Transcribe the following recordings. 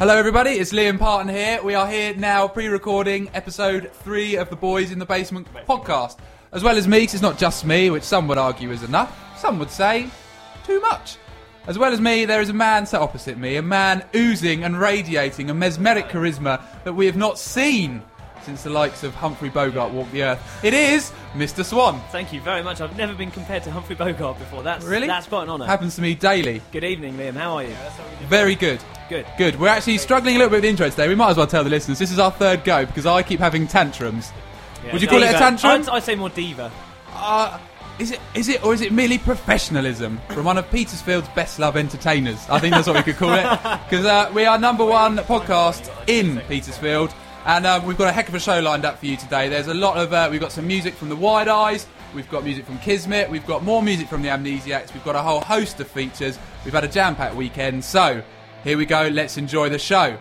Hello, everybody. It's Liam Parton here. We are here now, pre-recording episode three of the Boys in the Basement podcast, as well as me. it's not just me, which some would argue is enough. Some would say too much. As well as me, there is a man sat opposite me, a man oozing and radiating a mesmeric charisma that we have not seen since the likes of Humphrey Bogart walked the earth. It is Mr. Swan. Thank you very much. I've never been compared to Humphrey Bogart before. That's Really? That's quite an honour. Happens to me daily. Good evening, Liam. How are you? Very good. Good. Good. We're actually struggling a little bit with the intro today. We might as well tell the listeners this is our third go because I keep having tantrums. Yeah. Would you call it a tantrum? I'd, I'd say more diva. Uh, is it is it or is it merely professionalism from one of Petersfield's best love entertainers? I think that's what we could call it because uh, we are number one podcast in Petersfield, and uh, we've got a heck of a show lined up for you today. There's a lot of uh, we've got some music from the Wide Eyes. We've got music from Kizmit. We've got more music from the Amnesiacs. We've got a whole host of features. We've had a jam-packed weekend. So here we go. Let's enjoy the show.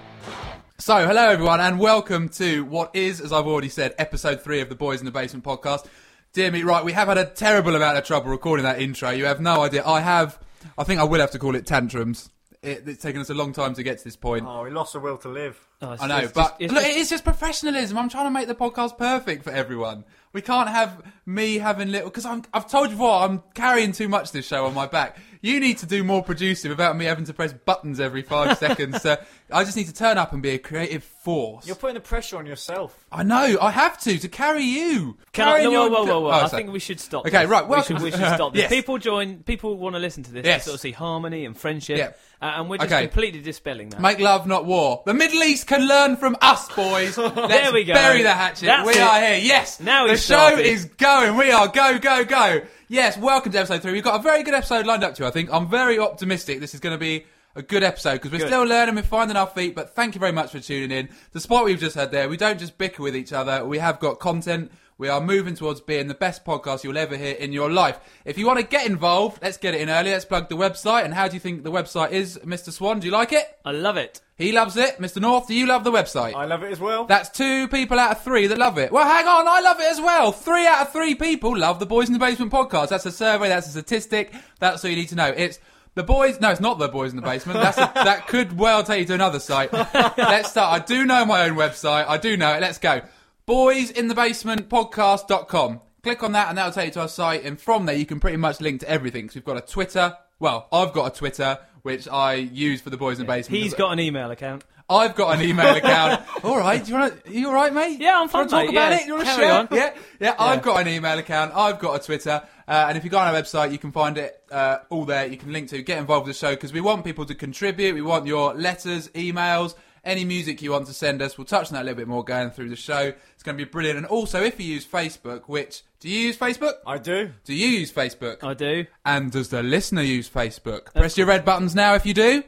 So, hello everyone, and welcome to what is, as I've already said, episode three of the Boys in the Basement podcast. Dear me, right, we have had a terrible amount of trouble recording that intro. You have no idea. I have, I think I will have to call it tantrums. It, it's taken us a long time to get to this point. Oh, we lost the will to live. Oh, I know, just- but it's look, just- it is just professionalism. I'm trying to make the podcast perfect for everyone. We can't have me having little because I'm. I've told you before. I'm carrying too much this show on my back. You need to do more producing without me having to press buttons every five seconds. So I just need to turn up and be a creative force. You're putting the pressure on yourself. I know. I have to to carry you. Can I, Carrying no, whoa, your- whoa, whoa, whoa. Oh, I sorry. think we should stop. Okay, this. right, We welcome- should, we should stop this. Yes. People join. People want to listen to this. Yes. To sort of see harmony and friendship. Yeah. Uh, and we're just Okay. completely dispelling that. Make love, not war. The Middle East can learn from us, boys. Let's we go. bury the hatchet. That's we it. are here. Yes. Now the we've show started. is going. We are go, go, go. Yes. Welcome to episode three. We've got a very good episode lined up to you. I think I'm very optimistic. This is going to be a good episode because we're Good. still learning. We're finding our feet. But thank you very much for tuning in. Despite what we've just heard there, we don't just bicker with each other. We have got content. We are moving towards being the best podcast you'll ever hear in your life. If you want to get involved, let's get it in early. Let's plug the website. And how do you think the website is, Mr. Swan? Do you like it? I love it. He loves it. Mr. North, do you love the website? I love it as well. That's two people out of three that love it. Well, hang on, I love it as well. Three out of three people love the Boys in the Basement podcast. That's a survey, that's a statistic, that's all you need to know. It's the boys, no, it's not the Boys in the Basement. That's a, that could well take you to another site. Let's start. I do know my own website. I do know it. Let's go. Boys in the Basement podcast.com. Click on that and that'll take you to our site. And from there, you can pretty much link to everything. So we've got a Twitter. Well, I've got a Twitter, which I use for the Boys in the Basement. He's got an email account. I've got an email account. all right, do you want to? You all right, mate? Yeah, I'm fine, you want to talk mate, about yeah. it? You want to share? on. Yeah, yeah. I've got an email account. I've got a Twitter, uh, and if you go on our website, you can find it uh, all there. You can link to get involved with the show because we want people to contribute. We want your letters, emails, any music you want to send us. We'll touch on that a little bit more going through the show. It's going to be brilliant. And also, if you use Facebook, which do you use Facebook? I do. Do you use Facebook? I do. And does the listener use Facebook? Press your red buttons now if you do.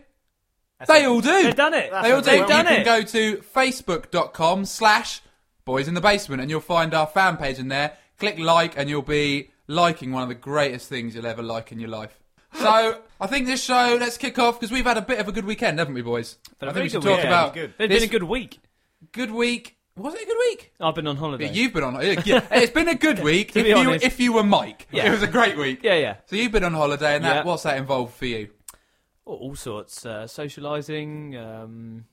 They all do. They've done it. That's They all do. They've done you it. can go to facebook.com slash boys in the basement and you'll find our fan page in there. Click like and you'll be liking one of the greatest things you'll ever like in your life. So I think this show, let's kick off because we've had a bit of a good weekend, haven't we, boys? Been a I think we should talk weekend. about Good. It's this been a good week. good week. Was it a good week? I've been on holiday. Yeah, you've been on. Yeah, it's been a good week To if be you honest. if you were Mike. Yeah. It was a great week. yeah, yeah. So you've been on holiday, and that Yeah. what's that involved for you? All, all sorts. Uh, socialising, um,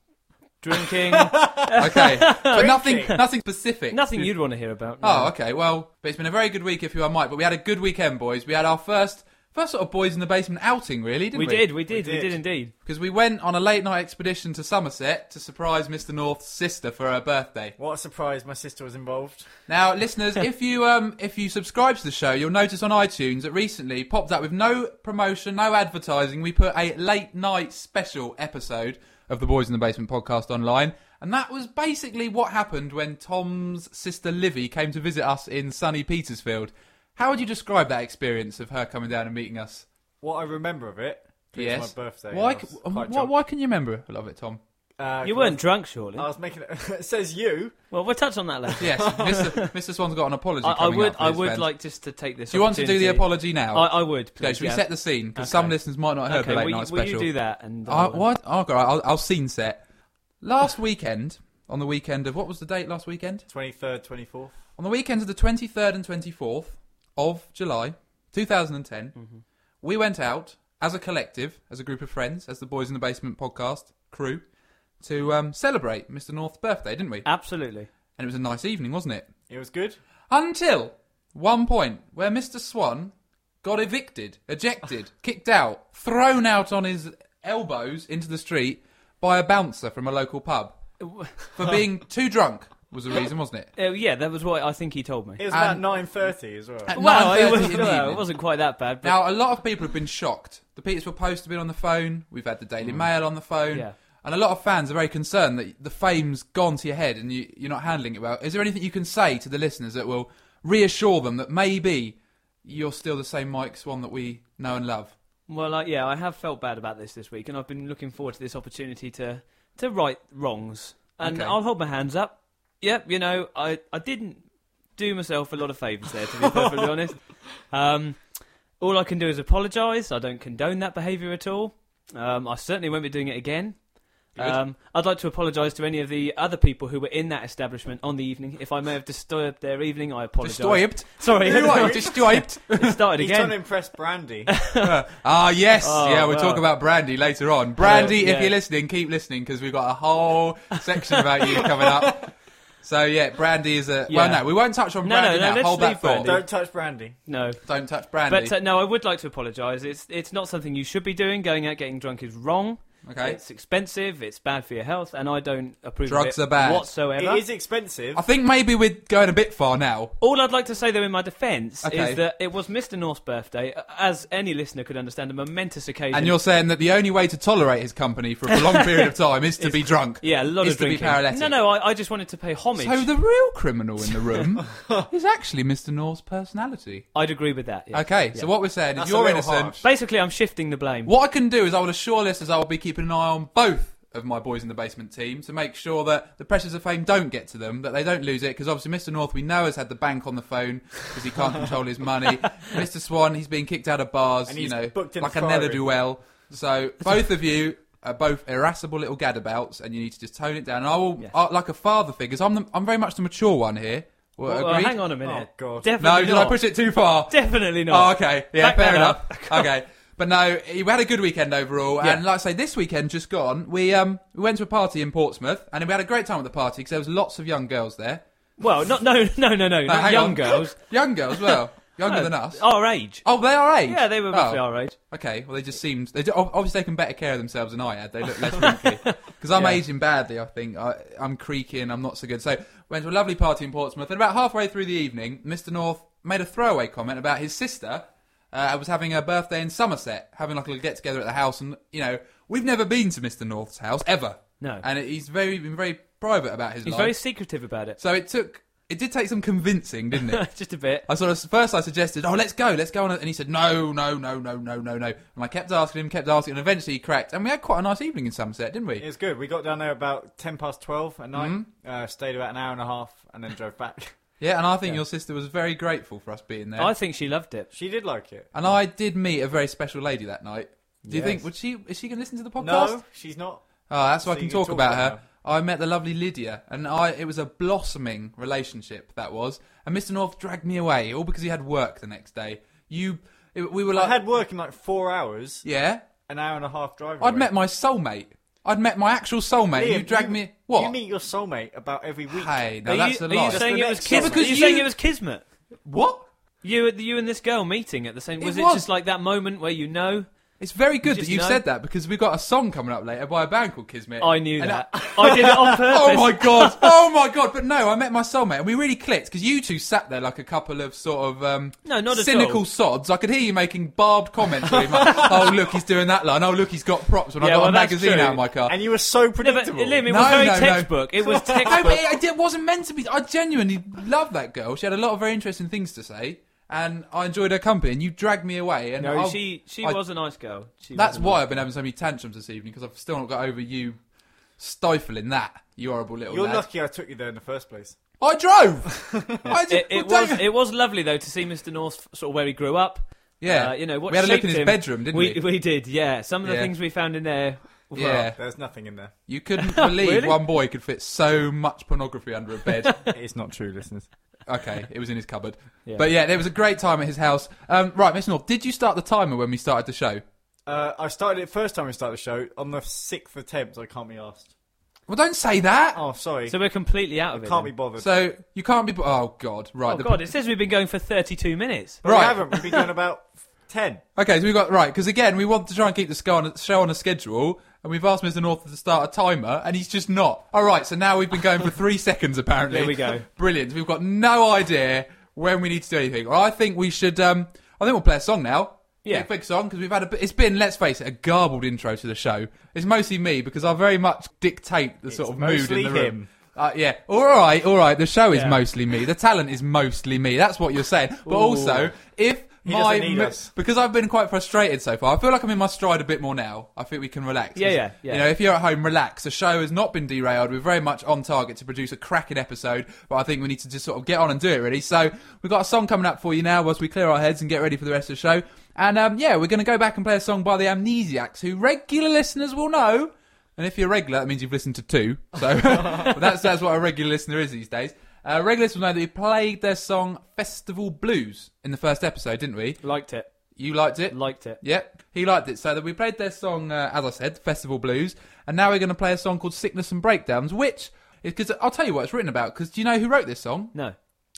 drinking. Okay, but nothing, nothing specific. Nothing you'd want to hear about. Oh, okay. Well, but it's been a very good week if you are Mike. But we had a good weekend, boys. We had our first, first sort of boys in the basement outing, really, didn't We we? did, we did, we did. did indeed. because we went on a late night expedition to Somerset to surprise Mr. North's sister for her birthday. What a surprise! My sister was involved. Now, listeners, if you um if you subscribe to the show, you'll notice on iTunes that recently popped up with no promotion, no advertising. We put a late night special episode of the Boys in the Basement podcast online, and that was basically what happened when Tom's sister Livy came to visit us in sunny Petersfield. How would you describe that experience of her coming down and meeting us? What I remember of it. It yes. was my birthday. Why? C- Why, why can you remember a lot of it, Tom? Uh, You 'cause weren't drunk, surely. I was making it. it says you. well, we'll touch on that later. Yes, Mr. Mr. Swan's got an apology. I, I would, up for I would fans. like just to take this. Do you want to do the apology now? I, I would. Okay, please, should we set the scene? Because Okay. some listeners might not have heard Okay, the late will, night you- will special. you do that? And I, uh, what? Oh, all right, I'll, I'll scene set. Last weekend, on the weekend of what was the date last weekend? Twenty third, twenty fourth. On the weekends of the 23rd and 24th of July 2010, Mm-hmm. we went out as a collective, as a group of friends, as the Boys in the Basement podcast crew, to um, celebrate Mr. North's birthday, didn't we? Absolutely. And it was a nice evening, wasn't it? It was good. Until one point where Mr. Swan got evicted, ejected, kicked out, thrown out on his elbows into the street by a bouncer from a local pub for being too drunk. Was the reason, wasn't it? Uh, yeah, that was what I think he told me. It was about And- nine thirty as well. At well, it, 9:30 was, in the well, evening. it wasn't quite that bad. But Now, a lot of people have been shocked. The Petersfield Post have been on the phone. We've had the Daily Mail on the phone. Yeah. And a lot of fans are very concerned that the fame's gone to your head and you, you're not handling it well. Is there anything you can say to the listeners that will reassure them that maybe you're still the same Mike Swan that we know and love? Well, uh, yeah, I have felt bad about this this week, and I've been looking forward to this opportunity to to right wrongs. And Okay. I'll hold my hands up. Yep, you know, I I didn't do myself a lot of favours there, to be perfectly honest. Um, all I can do is apologise. I don't condone that behaviour at all. Um, I certainly won't be doing it again. Um, I'd like to apologise to any of the other people who were in that establishment on the evening. If I may have disturbed their evening, I apologise. Disturbed? Sorry, Who are you? Disturbed? it started He's again. trying to impress Brandy. Ah, yes. Oh, yeah, we'll well. talk about Brandy later on. Brandy, yeah. if you're listening, keep listening because we've got a whole section about you coming up. So, yeah, Brandy is a. Well, Yeah. no, we won't touch on No, no, Brandy no, now. let's Hold that leave thought. Brandy. Don't touch Brandy. No. Don't touch Brandy. But uh, no, I would like to apologise. It's it's not something you should be doing. Going out getting drunk is wrong. Okay. It's expensive. It's bad for your health, and I don't approve Drugs of it are bad. whatsoever. It is expensive. I think maybe we're going a bit far now. All I'd like to say, though, in my defence, Okay. is that it was Mr. North's birthday, as any listener could understand, a momentous occasion. And you're saying that the only way to tolerate his company for a prolonged period of time is to be drunk. yeah, a lot is of to be drinking. paralytic. No, no, I, I just wanted to pay homage. So the real criminal in the room is actually Mr. North's personality. I'd agree with that. yeah. Okay, so what we're saying is That's a you're little innocent. harsh. Basically, I'm shifting the blame. What I can do is I will assure listeners I will be keeping an eye on both of my boys in the basement team to make sure that the pressures of fame don't get to them, that they don't lose it. Because obviously, Mr. North we know has had the bank on the phone because he can't control his money. Mr. Swan he's been kicked out of bars, And you know, like a firing. ne'er do well. So both of you are both irascible little gadabouts, and you need to just tone it down. And I will, Yes. I, like a father figure, 'cause I'm the, I'm very much the mature one here. Well, Well, agreed? hang on a minute. Oh, God. Definitely No, did not. I push it too far? Definitely Oh, not. okay. Yeah, Back fair enough. okay. But no, we had a good weekend overall, Yeah. and like I say, this weekend just gone, we um we went to a party in Portsmouth, and we had a great time at the party because there was lots of young girls there. Well, not no, no, no, no, not young on. girls. Young girls, well, younger No, than us. Our age. Oh, they are age. Yeah, they were roughly Oh, our age. Okay, well, they just seemed they obviously taken better care of themselves than I had. They look less wrinkly because I'm Yeah. aging badly. I think I, I'm creaking. I'm not so good. So went to a lovely party in Portsmouth, and about halfway through the evening, Mr. North made a throwaway comment about his sister. Uh, I was having a birthday in Somerset, having like a little get together at the house, and you know we've never been to Mr. North's house ever. No. and he's very been very private about his He's life. very secretive about it. So it took it did take some convincing, didn't it? Just a bit. I sort of first I suggested, oh, let's go, let's go on, and he said, no, no, no, no, no, no, no, and I kept asking him, kept asking, and eventually he cracked, and we had quite a nice evening in Somerset, didn't we? It was good. We got down there about ten past twelve at night. Mm-hmm. Uh, stayed about an hour and a half, and then drove back. Yeah, and I think Yeah. your sister was very grateful for us being there, I think she loved it. she did like it. and I did meet a very special lady that night. Do you Yes. think would she is she going to listen to the podcast? No, she's not. Oh, that's why I So can you can talk, talk about, about her. I met the lovely Lydia, and I it was a blossoming relationship that was. And Mr. North dragged me away, all because he had work the next day. You, it, we were like, I had work in like four hours, yeah. an hour and a half drive. I'd away. met my soulmate. I'd met my actual soulmate. and you dragged you- me. What? You meet your soulmate about every week. Hey, now are that's you, a are you Just saying it was kismet? one. because are you, saying it was kismet? What? You, you and this girl meeting at the same. It Was it, was. just like that moment where you know? It's very good that you've know? said that because we've got a song coming up later by a band called Kizmit. I knew And that. I did it on purpose. Oh my god! Oh my god! But no, I met my soulmate and we really clicked because you two sat there like a couple of sort of um, No, not cynical sods. I could hear you making barbed comments. like, oh look, he's doing that line. Oh look, he's got props. When I got well, a magazine true. out of my car. And you were so No, but predictable. Liam, it No, was very no, no. textbook. It was textbook. No, but it, it wasn't meant to be. I genuinely love that girl. She had a lot of very interesting things to say, and I enjoyed her company. And you dragged me away. And no, I'll- she she I- was a nice girl. She That's was why nice I've been having so many tantrums this evening because I've still not got over you stifling that. You horrible little You're lad. lucky I took you there in the first place. I drove. I It, it well, was it was lovely though to see Mr. North sort of where he grew up. Yeah, Uh, you know what we had a look in his him. bedroom, didn't we? we? We did, yeah. Some of the Yeah. things we found in there. well, Yeah. There's nothing in there. You couldn't believe Really? one boy could fit so much pornography under a bed. it's not true, listeners. Okay, it was in his cupboard. Yeah. But yeah, there was a great time at his house. Um, right, Mr. North, did you start the timer when we started the show? Uh, I started it first time we started the show on the sixth attempt. I can't be asked. Well, don't say that. Oh, sorry. So we're completely out of it. Can't then. be bothered. So you can't be. Oh God! Right. Oh the- god, it says we've been going for 32 minutes. But right. We haven't. We've been doing about ten. Okay, so we've got right because again we want to try and keep the show on, show on a schedule, and we've asked Mr. North to start a timer, and he's just not. All right, so now we've been going for three seconds apparently. There we go. Brilliant. We've got no idea when we need to do anything. Well, I think we should. Um, I think we'll play a song now. Yeah. a big song because we've had a. bit- It's been, let's face it, a garbled intro to the show. It's mostly me because I very much dictate the sort of mood in the room. him. Uh, yeah. All right. All right. The show is Yeah. mostly me. The talent is mostly me. That's what you're saying. But Ooh. also, if He my doesn't need us. because I've been quite frustrated so far, I feel like I'm in my stride a bit more now. I think we can relax. Yeah, yeah, yeah. You know, if you're at home, relax. The show has not been derailed. We're very much on target to produce a cracking episode, but I think we need to just sort of get on and do it really. So we've got a song coming up for you now, whilst we clear our heads and get ready for the rest of the show. And um, yeah, we're going to go back and play a song by the Amnesiacs, who regular listeners will know. And if you're regular, that means you've listened to two. So that's that's what a regular listener is these days. Uh, will know that we played their song "Festival Blues" in the first episode, didn't we? Liked it. You liked it. Liked it. Yep, he liked it. So that we played their song, uh, as I said, Festival Blues, and now we're going to play a song called Sickness and Breakdowns, which is because I'll tell you what it's written about. Because do you know who wrote this song? No.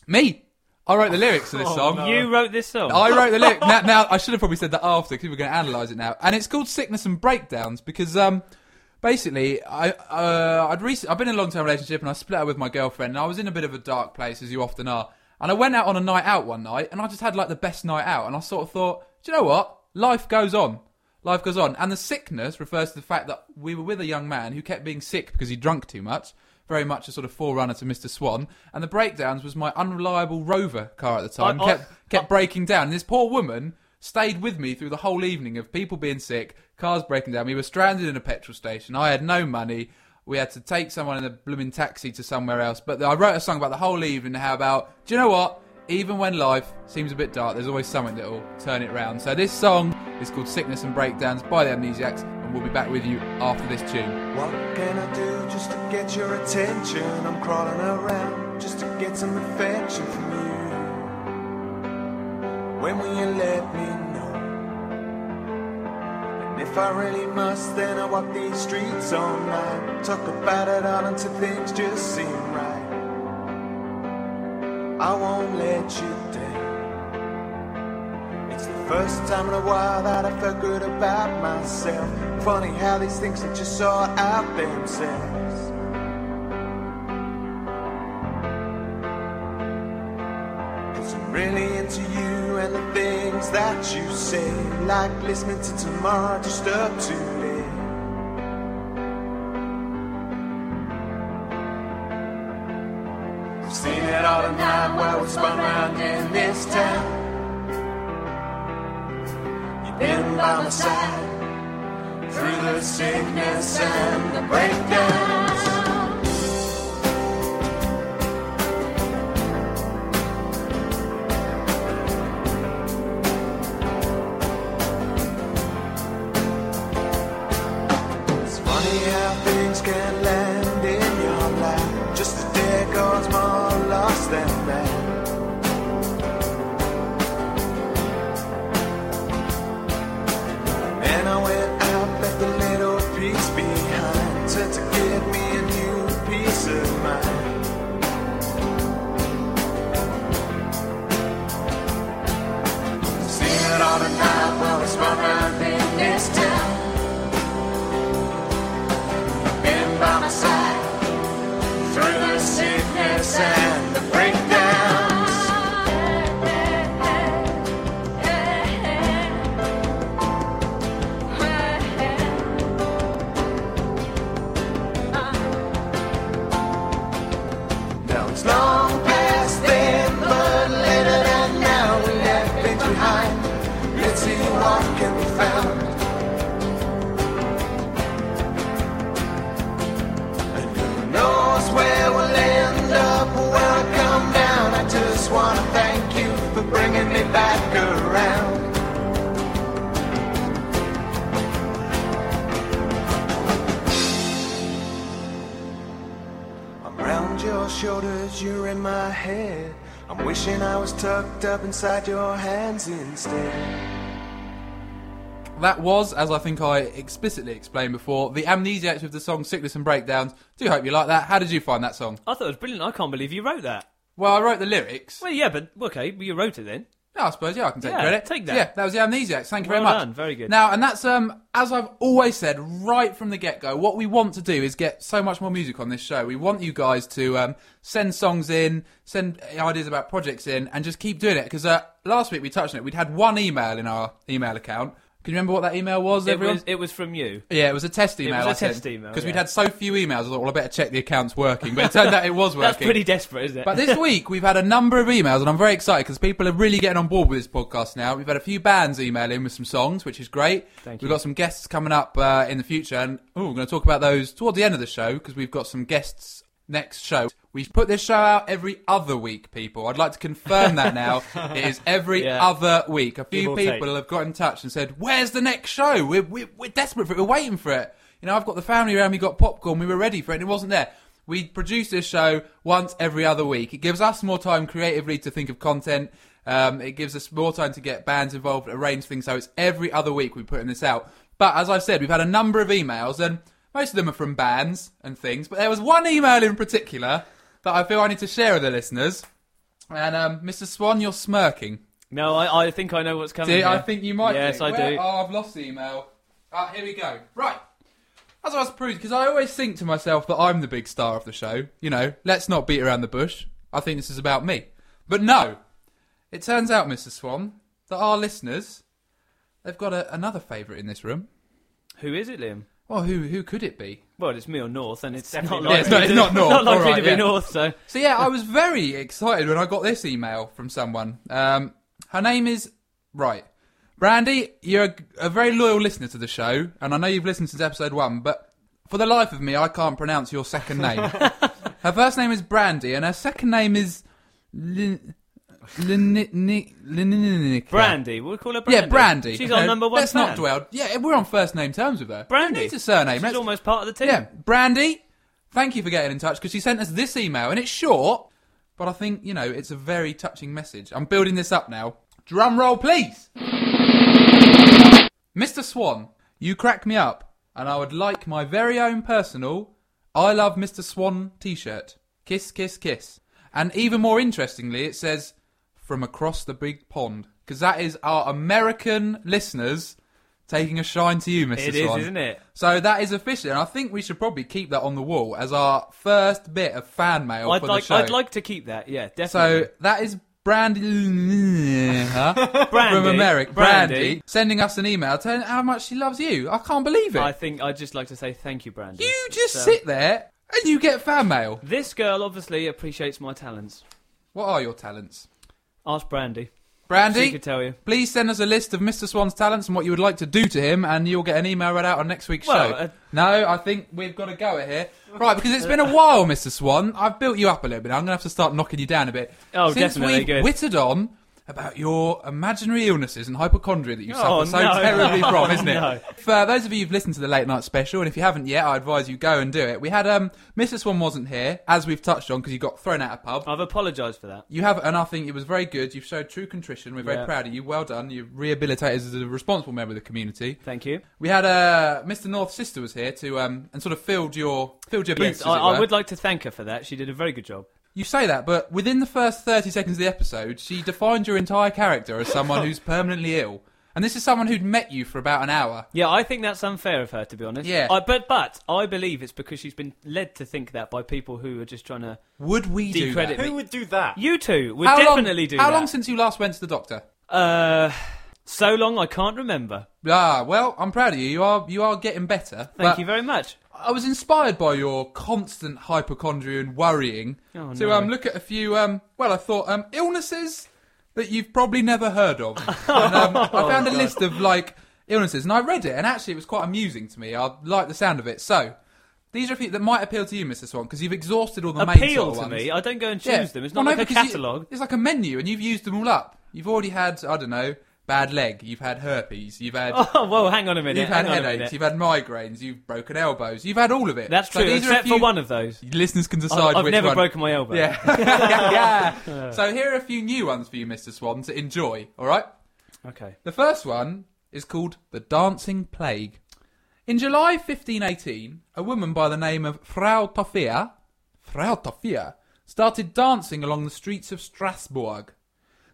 Me. I wrote the lyrics to this Oh, song. You wrote this song. I wrote the lyric. now, now, I should have probably said that after because we're going to analyse it now. And it's called Sickness and Breakdowns because um, basically, I uh, I'd rec- I've been in a long term relationship and I split up with my girlfriend and I was in a bit of a dark place as you often are. And I went out on a night out one night and I just had like the best night out and I sort of thought, do you know what? Life goes on. Life goes on. And the sickness refers to the fact that we were with a young man who kept being sick because he drunk too much. Very much a sort of forerunner to Mr. Swan. And the breakdowns was my unreliable Rover car at the time. I- I- kept kept breaking down. And this poor woman stayed with me through the whole evening of people being sick, cars breaking down. We were stranded in a petrol station. I had no money. We had to take someone in a blooming taxi to somewhere else. But I wrote a song about the whole evening. How about, do you know what? Even when life seems a bit dark, there's always something that will turn it round. So this song is called Sickness and Breakdowns by the Amnesiacs, and we'll be back with you after this tune. What can I do just to get your attention? I'm crawling around just to get some affection from you. When will you let me know? If I really must, then I walk these streets all night. Talk about it all until things just seem right. I won't let you down. It's the first time in a while that I felt good about myself. Funny how these things that just sort out themselves. Cause I'm really into you and the things that you say. Like listening to tomorrow just up too late. I've seen it all tonight while we spun around in this town. You've been by my side through the sickness and the breakdowns. Shoulders, you're in my head. I'm wishing I was tucked up inside your hands instead. that was, as I think I explicitly explained before, the Amnesiacs with the song Sickness and Breakdowns. Do hope you like that. How did you find that song? I thought it was brilliant. I can't believe you wrote that. Well, I wrote the lyrics. Well, yeah, but okay, you wrote it then. Yeah, I suppose, yeah, I can take Yeah, credit. take that. Yeah, that was the Amnesiacs. Thank you Well very much. done, very good. Now, and that's, um, as I've always said right from the get go, what we want to do is get so much more music on this show. We want you guys to um, send songs in, send ideas about projects in, and just keep doing it. Because uh, last week we touched on it. We'd had one email in our email account. Can you remember what that email was, It everyone? was, it was from you. Yeah, it was a test email. It was a test email, because we'd had so few emails. I thought, well, I better check the account's working. But it turned out it was working. That's pretty desperate, isn't it? But this week we've had a number of emails, and I'm very excited because people are really getting on board with this podcast now. We've had a few bands email in with some songs, which is great. Thank We've you. got some guests coming up uh, in the future, and oh, we're going to talk about those towards the end of the show because we've got some guests next show. We put this show out every other week, people. I'd like to confirm that now. it is every Yeah. other week. A few people take. have got in touch and said, "Where's the next show? We're, we're, we're desperate for it. We're waiting for it." You know, I've got the family around. We got popcorn. We were ready for it, and it wasn't there. We produce this show once every other week. It gives us more time creatively to think of content. Um, it gives us more time to get bands involved, arrange things. So it's every other week we're putting this out. But as I've said, we've had a number of emails, and most of them are from bands and things. But there was one email in particular that I feel I need to share with the listeners. And um, Mr. Swan, you're smirking. no, I, I think I know what's coming. See, I think you might. Yes, do. I Where- do. Oh, I've lost the email. Ah, here we go. Right. As I was perusing, because I always think to myself that I'm the big star of the show. You know, let's not beat around the bush. I think this is about me. But no. It turns out, Mr. Swan, that our listeners, they've got a, another favourite in this room. Who is it, Liam? Well, who who could it be? Well, it's me or North, and it's, definitely not not- likely Yeah, it's not- to- it's not North, Not likely alright, to be yeah. North, so So yeah, I was very excited when I got this email from someone. Um, her name is right, Brandy. You're a, a very loyal listener to the show, and I know you've listened since episode one. But for the life of me, I can't pronounce your second name. her first name is Brandy, and her second name is Lin. Brandy. We'll call her Brandy. Yeah, Brandy. She's our uh, number one Let's fan. not dwell. Yeah, we're on first name terms with her. Brandy. Needs a surname? She's Let's- almost part of the team. yeah, Brandy, thank you for getting in touch because she sent us this email and it's short, but I think, you know, it's a very touching message. I'm building this up now. Drum roll, please. Mr. Swan, you crack me up, and I would like my very own personal I Love Mr. Swan t shirt. Kiss, kiss, kiss. And even more interestingly, it says from across the big pond because that is our American listeners taking a shine to you, Mr. It is, Swan. isn't it? So that is official, and I think we should probably keep that on the wall as our first bit of fan mail I'd for like, the show. I'd like to keep that. Yeah, definitely. so that is Brandy huh? Brandy, from America. Brandy. Brandy. sending us an email telling how much she loves you. I can't believe it. I think I'd just like to say thank you, Brandy. you just So- sit there and you get fan mail. This girl obviously appreciates my talents. What are your talents, Ask Brandy. She Brandy? could tell you. Please send us a list of Mr. Swan's talents and what you would like to do to him, and you'll get an email read out on next week's Well, show. uh, no, I think we've got to go it here. Right, because it's been a while, Mr. Swan. I've built you up a little bit. I'm going to have to start knocking you down a bit. Oh, Since definitely, we've good. whittled on about your imaginary illnesses and hypochondria that you Oh, suffer so no. terribly from, isn't it? No. For those of you who've listened to the late night special, and if you haven't yet, I advise you go and do it. We had um, Mr. Swan wasn't here, as we've touched on, because you got thrown out of pub. I've apologised for that. You have, and I think it was very good. You've showed true contrition. We're very Yeah. proud of you. Well done. You've rehabilitated as a responsible member of the community. Thank you. We had uh, Mr. North's sister was here to um, and sort of filled your filled your boots. Yes, as I, I would like to thank her for that. She did a very good job. You say that, but within the first thirty seconds of the episode, she defined your entire character as someone who's permanently ill, and this is someone who'd met you for about an hour. Yeah, I think that's unfair of her, to be honest. Yeah. I, but but I believe it's because she's been led to think that by people who are just trying to. Would we do Decredit that? Who would do that? You two would How long- definitely do How that. long since you last went to the doctor? Uh, so long I can't remember. Ah, well, I'm proud of you. You are you are getting better. Thank but you very much. I was inspired by your constant hypochondria and worrying Oh, to no. um, look at a few. Um, well, I thought um, illnesses that you've probably never heard of. and, um, I found a list of like illnesses, and I read it, and actually it was quite amusing to me. I like the sound of it. So these are a few that might appeal to you, Mr. Swan, because you've exhausted all the main Appeal sort of to ones. me. I don't go and choose Yeah. them. It's Well, not no, a you- catalogue. it's like a menu, and you've used them all up. You've already had, I don't know, bad leg. You've had herpes. You've had. Oh, well, hang on a minute. You've had hang on a headaches, minute. you've had migraines, you've broken elbows, you've had all of it. That's So true, these are a except for one of those. Listeners can decide I've, I've which never one. broken my elbow. Yeah. yeah. So here are a few new ones for you, Mr. Swan, to enjoy. All right. Okay. The first one is called the Dancing Plague. In July 1518, a woman by the name of Frau Toffia, Frau Toffia, started dancing along the streets of Strasbourg.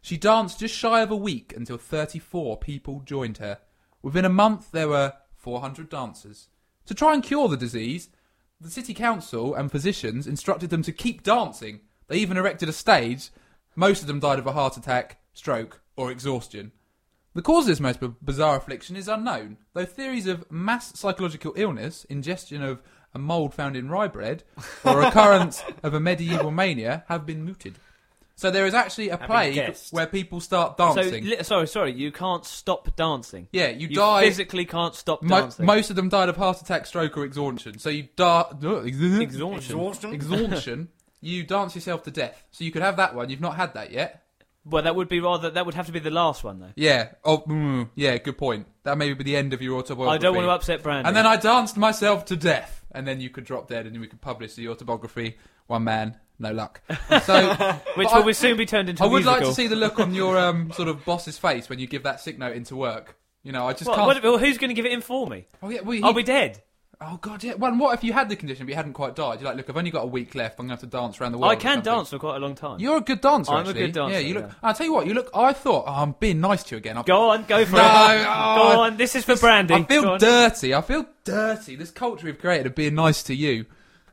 She danced just shy of a week until 34 people joined her. Within a month, there were 400 dancers. To try and cure the disease, the city council and physicians instructed them to keep dancing. They even erected a stage. Most of them died of a heart attack, stroke, or exhaustion. The cause of this most bizarre affliction is unknown, though theories of mass psychological illness, ingestion of a mould found in rye bread, or occurrence of a medieval mania have been mooted. So there is actually a Having plague guessed. where people start So, dancing. li- sorry, sorry, you can't stop dancing. yeah, you, You die. physically can't stop Mo- dancing. most of them died of heart attack, stroke, or exhaustion. So you die. Exhaustion. Exhaustion. exhaustion. you dance yourself to death. So you could have that one. You've not had that yet. Well, that would be rather. That would have to be the last one, though. Yeah. Oh, mm, yeah. Good point. That may be the end of your autobiography. I don't want to upset Brandon. And then I danced myself to death, and then you could drop dead, and then we could publish the autobiography. One man, no luck. So which will I- soon be turned into. I a would like to see the look on your um, sort of boss's face when you give that sick note into work. You know, I just What, can't. what- well, who's going to give it in for me? oh yeah, well, he- I'll be dead. Oh god, yeah. Well, and what if you had the condition but you hadn't quite died? You're like, look, I've only got a week left. I'm gonna have to dance around the world. I can dance for quite a long time. You're a good dancer. I'm a good dancer, Yeah, you look. yeah. I'll tell you what. You look. I thought. Oh, I'm being nice to you again. I, Go on, go for No, it. oh, go on. This is for Brandy. I feel dirty. I feel dirty. This culture we've created of being nice to you.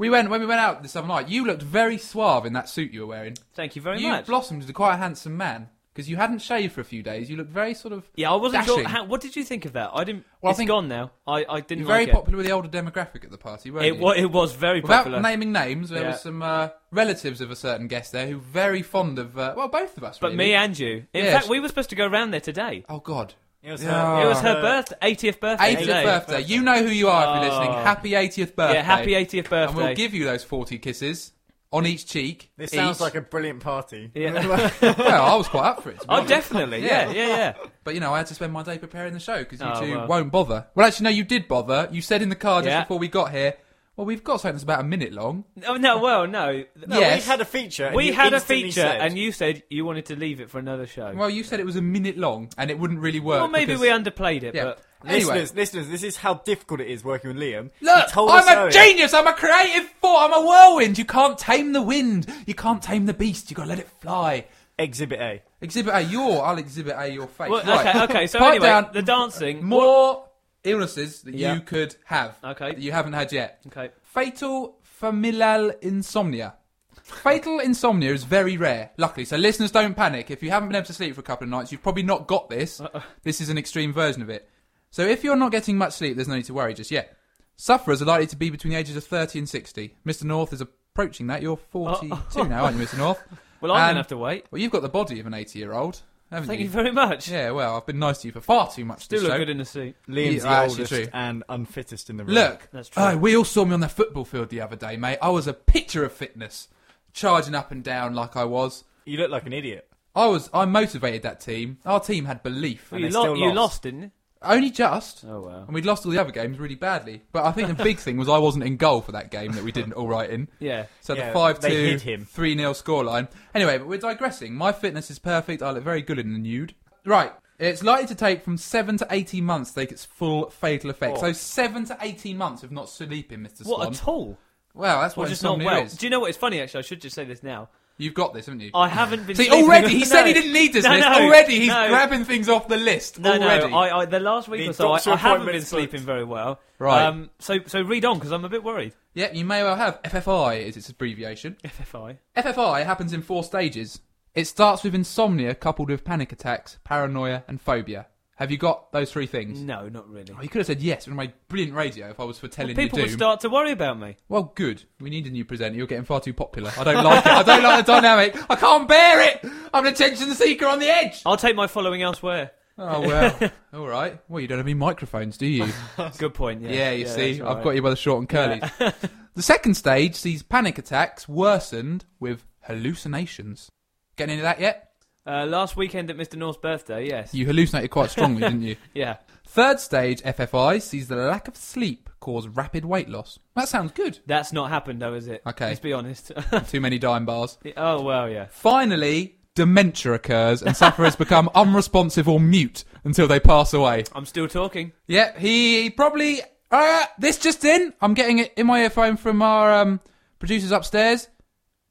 We went when we went out this other night. You looked very suave in that suit you were wearing. Thank you very you much. You blossomed into quite a handsome man because you hadn't shaved for a few days. You looked very sort of. yeah, I wasn't sure. How, what did you think of that? I didn't. Well, I it's think- gone now. I, I didn't You're very like it. popular with the older demographic at the party, weren't It, you? wa- it was very Without popular. naming names, there Yeah. was some uh, relatives of a certain guest there who were very fond of. Uh, well, both of us. but really. me and you. In Yeah, fact, sh- we were supposed to go around there today. Oh God. It was Yeah. her, It was her birthday, 80th birthday 80th today. birthday. You know who you are if you're listening. Oh. Happy 80th birthday. Yeah, happy 80th birthday. And we'll give you those 40 kisses on each cheek. This sounds like a brilliant party. Yeah. well, I was quite up for it. to be oh, honest. definitely. Yeah, yeah, yeah. But you know, I had to spend my day preparing the show because you Oh, two well. won't bother. Well, actually, no, you did bother. You said in the car just Yeah. before we got here. Well, we've got something that's about a minute long. Oh no, well, no. No, Yes. we had a feature. and we you had a instantly feature, said- and you said you wanted to leave it for another show. Well, you said it was a minute long and it wouldn't really work. Well, maybe because- we underplayed it, Yeah. but Anyway, Listeners, listeners, this is how difficult it is working with Liam. look, told us I'm a earlier- genius. I'm a creative force. I'm a whirlwind. You can't tame the wind. You can't tame the beast. You got to let it fly. Exhibit A. Exhibit A, your. I'll exhibit A your face. well, right. okay, okay. So Pipe anyway, down the dancing. more illnesses that Yeah. you could have. Okay. That you haven't had yet. Okay. Fatal familial insomnia. Fatal insomnia is very rare, luckily. So listeners, don't panic. If you haven't been able to sleep for a couple of nights, you've probably not got this. Uh-uh. This is an extreme version of it. So if you're not getting much sleep, there's no need to worry just yet. Sufferers are likely to be between the ages of 30 and 60. Mr. North is approaching that. You're 42 now, aren't you, Mr. North? Well, I'm And- gonna have to wait. Well, you've got the body of an 80 year old, haven't Thank you? you very much. Yeah, well, I've been nice to you for far too much Still this look show. good in the suit. Liam's Yeah, the actually oldest true. and unfittest in the room. Look, That's true. oh, we all saw me on the football field the other day, mate. I was a picture of fitness, charging up and down like I was. you look like an idiot. I was. I motivated that team. Our team had belief. Well, and you, they lo- still you lost. lost, didn't you? Only just. Oh well. And we'd lost all the other games really badly. But I think the big thing was I wasn't in goal for that game that we didn't all right in. Yeah. So Yeah, the 5 they 2, him. 3 0 scoreline. Anyway, but we're digressing. My fitness is perfect. I look very good in the nude. Right. It's likely to take from 7 to 18 months to take its full fatal effect. Oh. So 7 to 18 months of not sleeping, Mr. Swan. What at all? Well, that's what just not well. is. Do you know what? It's funny actually. I should just say this now. You've got this, haven't you? I haven't been. See, sleeping- already he said he didn't need this No, list. no, already he's no. grabbing things off the list. No, already. no. I, I, the last week The or so, I, doctor I haven't been appointment's booked. sleeping very well. Right. Um, so, so read on because I'm a bit worried. Yeah, you may well have. FFI is its abbreviation. FFI. FFI happens in four stages. It starts with insomnia coupled with panic attacks, paranoia, and phobia. Have you got those three things? No, not really. Oh, you could have said yes on my brilliant radio if I was foretelling People you People would start to worry about me. Well, good. We need a new presenter. You're getting far too popular. I don't like it. I don't like the dynamic. I can't bear it. I'm an attention seeker on the edge. I'll take my following elsewhere. Oh well. All right. Well, you don't have any microphones, do you? Good point. Yeah, Yeah, you see, that's I've right. got you by the short and curlies. the second stage sees panic attacks worsened with hallucinations. Getting into that yet? Uh, last weekend at Mr. North's birthday, yes. You hallucinated quite strongly, didn't you? Yeah. Third stage FFI sees the lack of sleep cause rapid weight loss. That sounds good. That's not happened though, is it? Okay. Let's be honest. Too many dime bars. oh well, yeah. Finally, dementia occurs and sufferers become unresponsive or mute until they pass away. I'm still talking. Yeah, he probably. Uh, this just in. I'm getting it in my earphone from our um, producers upstairs.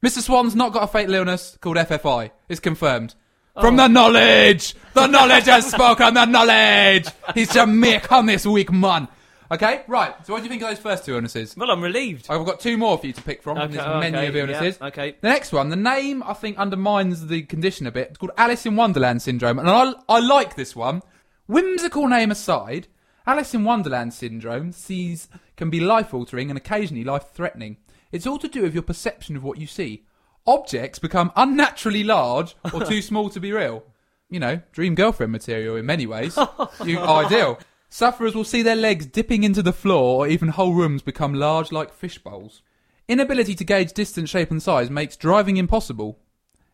Mr. Swan's not got a fatal illness called FFI. It's confirmed. From oh. the knowledge! The knowledge has spoken, the knowledge! He's Jamaican on this week, man. Okay, right. So what do you think of those first two illnesses? Well, I'm relieved. I've got two more for you to pick from. from Okay, this okay, menu of illnesses. yeah, okay. The next one, the name I think undermines the condition a bit. It's called Alice in Wonderland syndrome, and I, I like this one. Whimsical name aside, Alice in Wonderland syndrome sees can be life altering and occasionally life threatening. It's all to do with your perception of what you see. Objects become unnaturally large or too small to be real. You know, dream girlfriend material in many ways. you, ideal. Sufferers will see their legs dipping into the floor or even whole rooms become large like fish bowls. Inability to gauge distance, shape, and size makes driving impossible.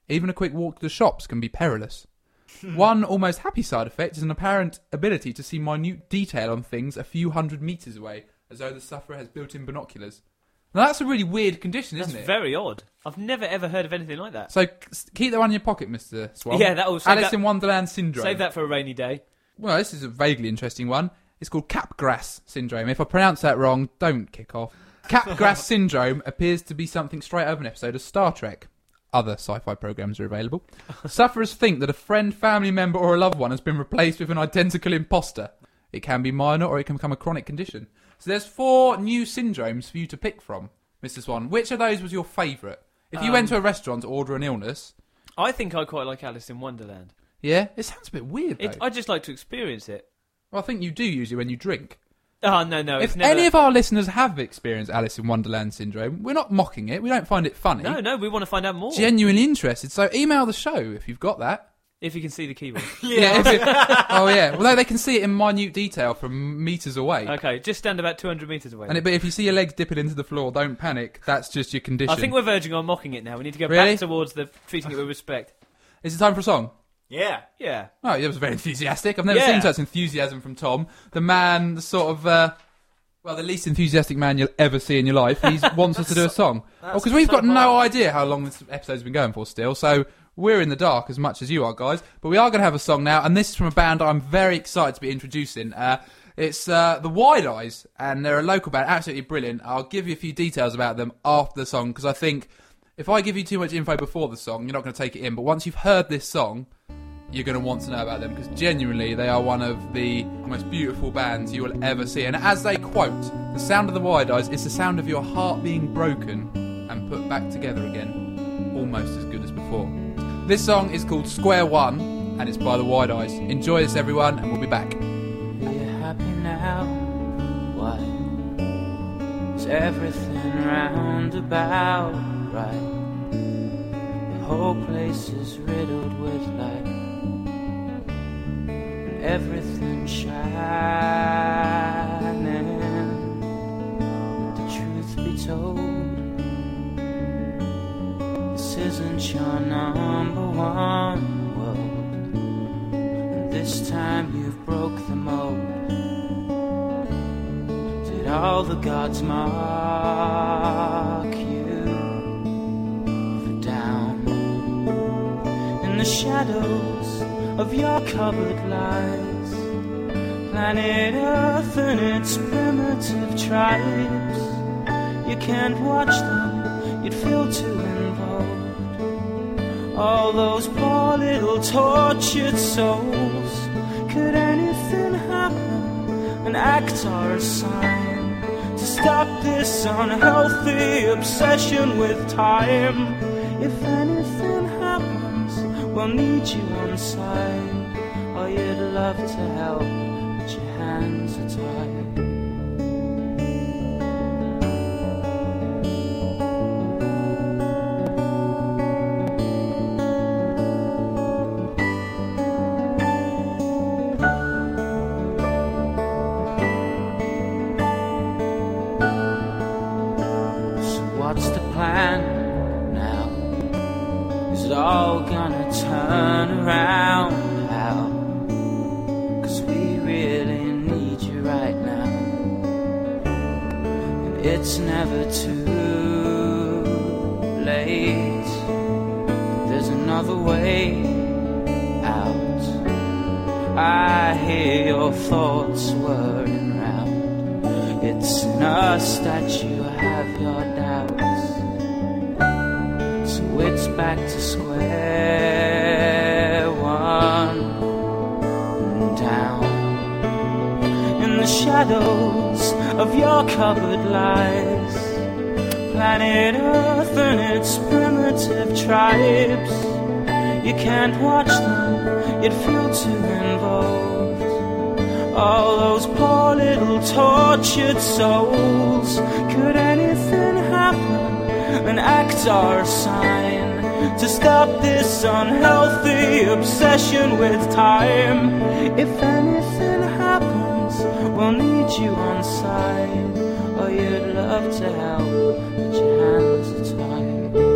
Even a quick walk to the shops can be perilous. One almost happy side effect is an apparent ability to see minute detail on things a few hundred metres away, as though the sufferer has built in binoculars. Now that's a really weird condition, isn't it? very odd. I've never ever heard of anything like that. So c- keep that one in your pocket, Mr. Swan. Yeah, that'll save Alice that- in Wonderland syndrome. Save that for a rainy day. Well, this is a vaguely interesting one. It's called Capgras syndrome. If I pronounce that wrong, don't kick off. Capgras syndrome appears to be something straight out of an episode of Star Trek. Other sci-fi programs are available. Sufferers think that a friend, family member, or a loved one has been replaced with an identical imposter. It can be minor, or it can become a chronic condition. So there's four new syndromes for you to pick from, Mr. Swan. Which of those was your favourite? If you went to um, a restaurant to order an illness, I think I quite like Alice in Wonderland. yeah, it sounds a bit weird. Though. It, I just like to experience it. well, I think you do usually when you drink. Oh no, no, it's if never. any of our listeners have experienced Alice in Wonderland syndrome, we're not mocking it. We don't find it funny. no, no, we want to find out more. Genuinely interested. So email the show if you've got that. If you can see the keyboard. Yeah. if it- oh yeah. Although they can see it in minute detail from meters away. okay, just stand about 200 meters away. And it, but if you see your legs dipping into the floor, don't panic. That's just your condition. I think we're verging on mocking it now. We need to go Really? back towards the treating it with respect. Is it time for a song? Yeah. Yeah. Oh, it was very enthusiastic. I've never Yeah. seen such enthusiasm from Tom. The man, the sort of, uh, well, the least enthusiastic man you'll ever see in your life. He wants us to do a song. Oh, because we've so got no hard. idea how long this episode's been going for still. So we're in the dark as much as you are, guys. But we are going to have a song now, and this is from a band I'm very excited to be introducing. Uh, it's uh, the Wide Eyes, and they're a local band, absolutely brilliant. I'll give you a few details about them after the song because I think if I give you too much info before the song, you're not going to take it in. But once you've heard this song, you're going to want to know about them because genuinely they are one of the most beautiful bands you will ever see. And as they quote, the sound of the Wide Eyes is the sound of your heart being broken and put back together again, almost as good as before. This song is called Square One and it's by the Wide Eyes. Enjoy this, everyone, and we'll be back. Are you happy now? Why? Is everything round about right? The whole place is riddled with light. Everything shining. The truth be told, isn't your number one world. And this time you've broke the mold. Did all the gods mark you for down in the shadows of your cupboard lies? Planet Earth and its primitive tribes. You can't watch them, you'd feel too. All those poor little tortured souls. Could anything happen? An act or a sign to stop this unhealthy obsession with time. If anything happens, we'll need you on side. Or you'd love to help, but your hands are tied. Around? How? Cause we really need you right now. And it's never too late. There's another way out. I hear your thoughts whirring round. It's in us that you have your doubts. So it's back to square shadows of your covered lies planet Earth and its primitive tribes. You can't watch them, you'd feel too involved. All those poor little tortured souls. Could anything happen? An act or a sign to stop this unhealthy obsession with time. If anything we'll need you on side. Oh, you'd love to help, but your hands are tied.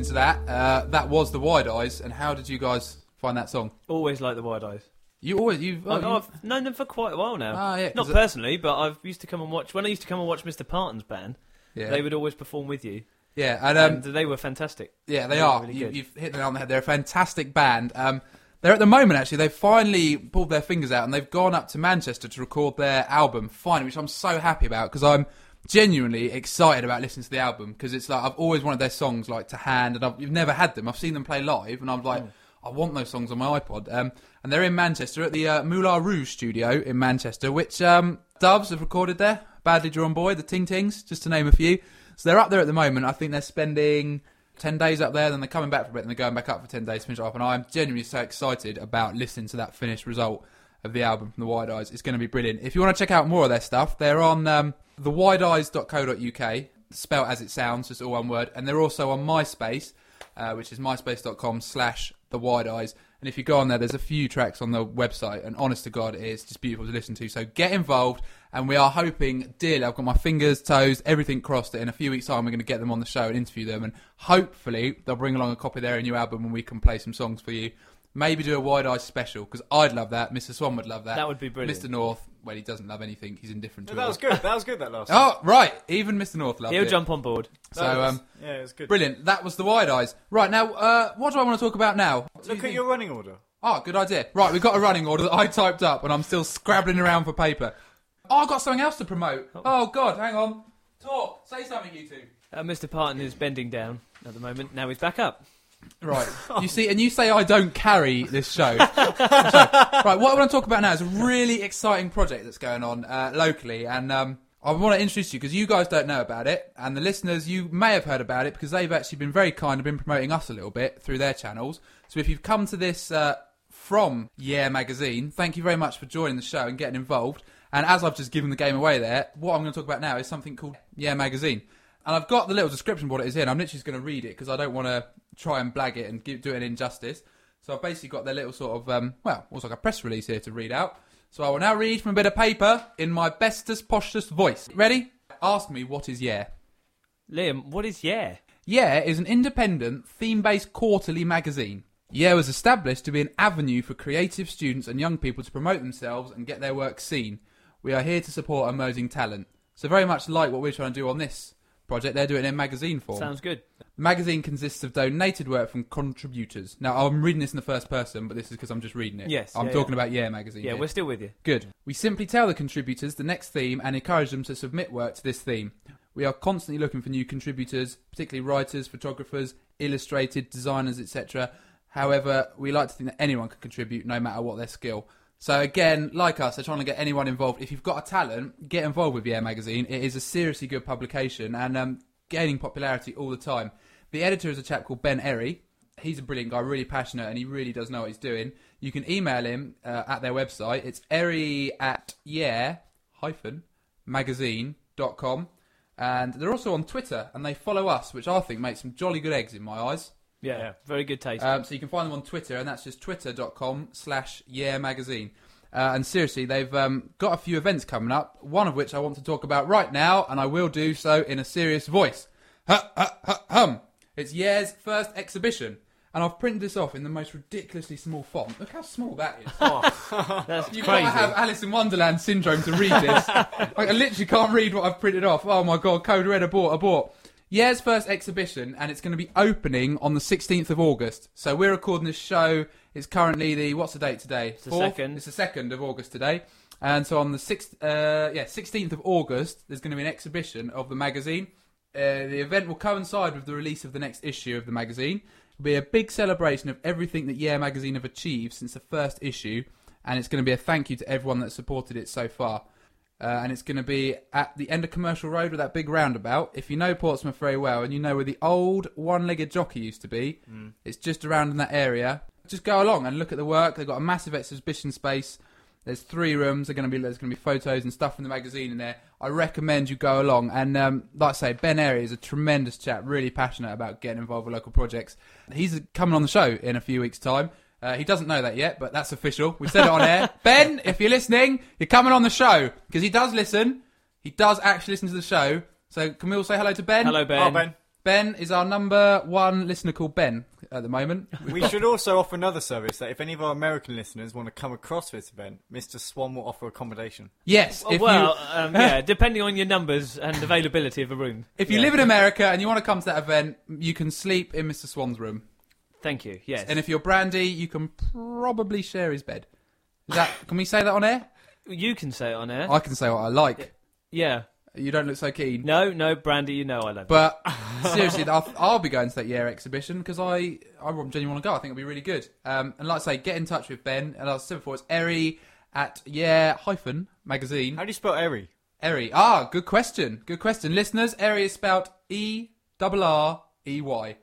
Listening to that. Uh, that was the Wide Eyes, and how did you guys find that song? Always like the wide eyes. You always you've oh, I've, known them for quite a while now. Ah, yeah, Not personally, but I've used to come and watch. When I used to come and watch Mr. Parton's band, yeah, they would always perform with you, yeah, and um, and they were fantastic. Yeah, they Really, are. really you, you've hit the nail on the head. They're a fantastic band. Um, they're at the moment actually. They've finally pulled their fingers out and they've gone up to Manchester to record their album. Finally, which I'm so happy about because I'm genuinely excited about listening to the album because it's like I've always wanted their songs like to hand and I've you've never had them. I've seen them play live and I'm like. I want those songs on my iPod. Um, and they're in Manchester at the uh, Moolah Rouge studio in Manchester, which um, Doves have recorded there. Badly Drawn Boy, the Ting Tings, just to name a few. So they're up there at the moment. I think they're spending 10 days up there, then they're coming back for a bit, and they're going back up for 10 days to finish it up. And I'm genuinely so excited about listening to that finished result of the album from the Wide Eyes. It's going to be brilliant. If you want to check out more of their stuff, they're on um, thewideeyes.co.uk, spelled as it sounds, just all one word. And they're also on MySpace, uh, which is myspace.com slash the wide eyes. And if you go on there, there's a few tracks on the website, and honest to God, it's just beautiful to listen to. So get involved, and we are hoping, dearly, I've got my fingers, toes, everything crossed that in a few weeks' time we're going to get them on the show and interview them, and hopefully they'll bring along a copy of their new album and we can play some songs for you. Maybe do a wide eyes special because I'd love that. Mr. Swan would love that. That would be brilliant. Mr. North, well, he doesn't love anything. He's indifferent to that it. was good. That was good. That last. Oh, right. Even Mr. North loved it. He'll it. jump on board. So, That was- um, yeah, it was good. brilliant. That was the wide eyes. Right now, uh, what do I want to talk about now? What do you Look at think? your running order. Oh, good idea. Right, we've got a running order that I typed up, and I'm still scrabbling around for paper. Oh, I've got something else to promote. Oh God, hang on. Talk. Say something, you two. Uh, Mr. Parton is bending down at the moment. Now he's back up. Right. You see, and you say I don't carry this show. So, right, what I want to talk about now is a really exciting project that's going on uh, locally, and um, I want to introduce you because you guys don't know about it, and the listeners you may have heard about it because they've actually been very kind and been promoting us a little bit through their channels. So if you've come to this uh, from Yeah Magazine, thank you very much for joining the show and getting involved. And as I've just given the game away there, what I'm going to talk about now is something called Yeah Magazine. And I've got the little description of what it is here, and I'm literally just going to read it because I don't want to try and blag it and give, do it an injustice. So I've basically got their little sort of, um, well, almost like a press release here to read out. So I will now read from a bit of paper in my bestest, poshest voice. Ready? Ask me what is Yeah. Liam, what is yeah? Yeah is an independent, theme based quarterly magazine. Yeah was established to be an avenue for creative students and young people to promote themselves and get their work seen. We are here to support emerging talent. So, very much like what we're trying to do on this project they're doing in magazine form. Sounds good. The magazine consists of donated work from contributors. Now, I'm reading this in the first person, but this is because I'm just reading it. Yes, I'm yeah, talking yeah. about Yeah magazine. Yeah, here. we're still with you. Good. We simply tell the contributors the next theme and encourage them to submit work to this theme. We are constantly looking for new contributors, particularly writers, photographers, illustrated designers, etc. However, we like to think that anyone can contribute, no matter what their skill. So again, like us, they're trying to get anyone involved. If you've got a talent, get involved with Yeah Magazine. It is a seriously good publication and um, gaining popularity all the time. The editor is a chap called Ben Errey. He's a brilliant guy, really passionate, and he really does know what he's doing. You can email him uh, at their website. It's errey at yeah hyphen magazine.com. And they're also on Twitter, and they follow us, which I think makes some jolly good eggs in my eyes. Yeah, Yeah. very good taste. Um, so you can find them on Twitter, and that's just twitter.com slash yeah magazine. Uh, and seriously, they've um, got a few events coming up, one of which I want to talk about right now, and I will do so in a serious voice. Huh, huh, huh, hum. It's Yeah's first exhibition, and I've printed this off in the most ridiculously small font. Look how small that is. That's You've crazy. got to have Alice in Wonderland syndrome to read this. like, I literally can't read what I've printed off. Oh my god, code red, abort, abort. Yeah's first exhibition, and it's going to be opening on the 16th of August. So we're recording this show. It's currently the what's the date today? It's the Fourth? second. It's the second of August today. And so on the sixth, uh, yeah, 16th of August, there's going to be an exhibition of the magazine. Uh, the event will coincide with the release of the next issue of the magazine. It'll be a big celebration of everything that Yeah magazine have achieved since the first issue, and it's going to be a thank you to everyone that supported it so far. Uh, and it's going to be at the end of Commercial Road with that big roundabout. If you know Portsmouth very well and you know where the old one-legged jockey used to be, it's just around in that area. Just go along and look at the work. They've got a massive exhibition space. There's three rooms. There's going to be there's going to be photos and stuff from the magazine in there. I recommend you go along. And um, like I say, Ben Errey is a tremendous chap, really passionate about getting involved with local projects. He's coming on the show in a few weeks' time. Uh, he doesn't know that yet, but that's official. We said it on air. Ben, if you're listening, you're coming on the show because he does listen. He does actually listen to the show. So can we all say hello to Ben? Hello, Ben. Oh, Ben. Ben is our number one listener called Ben at the moment. We should also offer another service that if any of our American listeners want to come across this event, Mr. Swan will offer accommodation. Yes, if well, you um, yeah, depending on your numbers and availability of a room. if you Yeah. live in America and you want to come to that event, you can sleep in Mr. Swan's room. Thank you. Yes. And if you're Brandy, you can probably share his bed. Is that? Can we say that on air? you can say it on air. I can say what I like. yeah. You don't look so keen. No, no, Brandy, you know I love you. But seriously, I'll, I'll be going to that year exhibition because I, I genuinely want to go. I think it'll be really good. Um, and like I say, get in touch with Ben. And as I said before, it's Errey at yeah hyphen magazine. How do you spell Errey? Errey. Ah, good question. Good question. Listeners, Errey is spelled E R R E Y.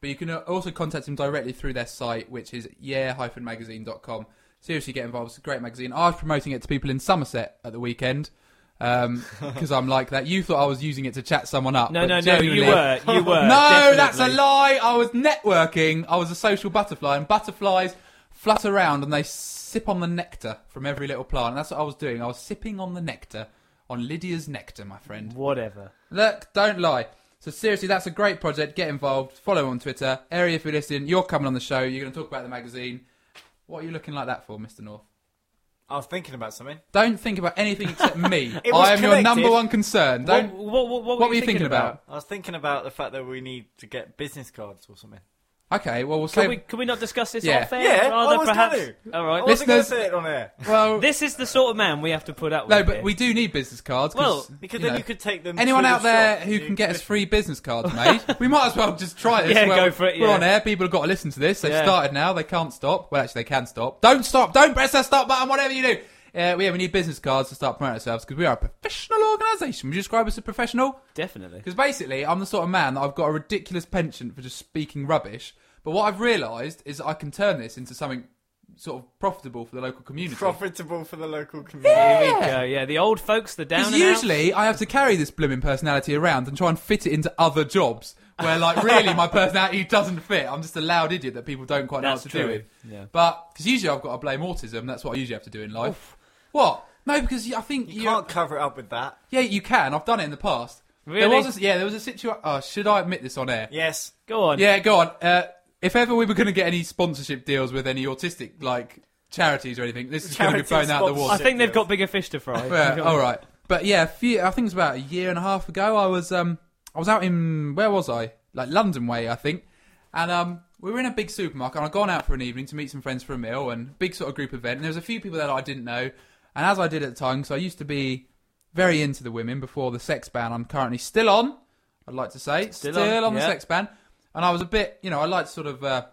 But you can uh, also contact him directly through their site, which is yeah-magazine.com. Seriously, get involved. It's a great magazine. I was promoting it to people in Somerset at the weekend because I'm like that. You thought I was using it to chat someone up. no, but no, no, you were. You were. no, that's a lie. I was networking. I was a social butterfly, and butterflies flutter around and they sip on the nectar from every little plant. And that's what I was doing. I was sipping on the nectar, on Lydia's nectar, my friend. Whatever. Look, don't lie. So seriously, that's a great project. Get involved. Follow on Twitter. Errey, if you're listening, you're coming on the show. You're going to talk about the magazine. What are you looking like that for, Mr. North? I was thinking about something. Don't think about anything except me. I am your number one concern. Don't. what, what, what, What were you thinking about? I was thinking about the fact that we need to get business cards or something. Okay, well we'll Can say. we, can we not discuss this Yeah. off air? Yeah, rather, I was perhaps? gonna. All I right. wasn't going to say it on air. Well, This is the sort of man we have to put up with. no, but here. we do need business cards. 'cause, Well, Because you then know, you could take them. Anyone to the out there shop who and can get us free business cards made, we might as well just try this. Yeah, Well, go for it, We're yeah. on air. People have got to listen to this. They've Yeah. started now. They can't stop. Well, actually, they can stop. Don't stop. Don't press that stop button. Whatever you do. Uh, we, yeah, we need business cards to start promoting ourselves because we are a professional organisation. Would you describe us as professional? Definitely. Because basically, I'm the sort of man that I've got a ridiculous penchant for just speaking rubbish. But what I've realised is that I can turn this into something sort of profitable for the local community. profitable for the local community. Yeah, yeah. The old folks, the down Because and out. usually I have to carry this blooming personality around and try and fit it into other jobs where, like, really my personality doesn't fit. I'm just a loud idiot that people don't quite know That's what to do with. Yeah. But because usually I've got to blame autism. That's what I usually have to do in life. What? No, because I think You you can't cover it up with that. Yeah, you can. I've done it in the past. There Really? was a, yeah, there was a situation. Oh, should I admit this on air? Yes. Go on. Yeah, go on. Uh, if ever we were going to get any sponsorship deals with any autistic like charities or anything, this is going to be Charity blown out the sponsorship. water. I think they've got bigger fish to fry. Yeah, all right. But yeah, a few, I think it was about a year and a half ago. I was um, I was out in where was I? Like London way, I think. And um, we were in a big supermarket, and I'd gone out for an evening to meet some friends for a meal, and big sort of group event. And there was a few people there that I didn't know, and as I did at the time, so I used to be very into the women before the sex ban. I'm currently still on. I'd like to say Still on, the yeah. sex ban, and I was a bit, you know, I like to sort of uh,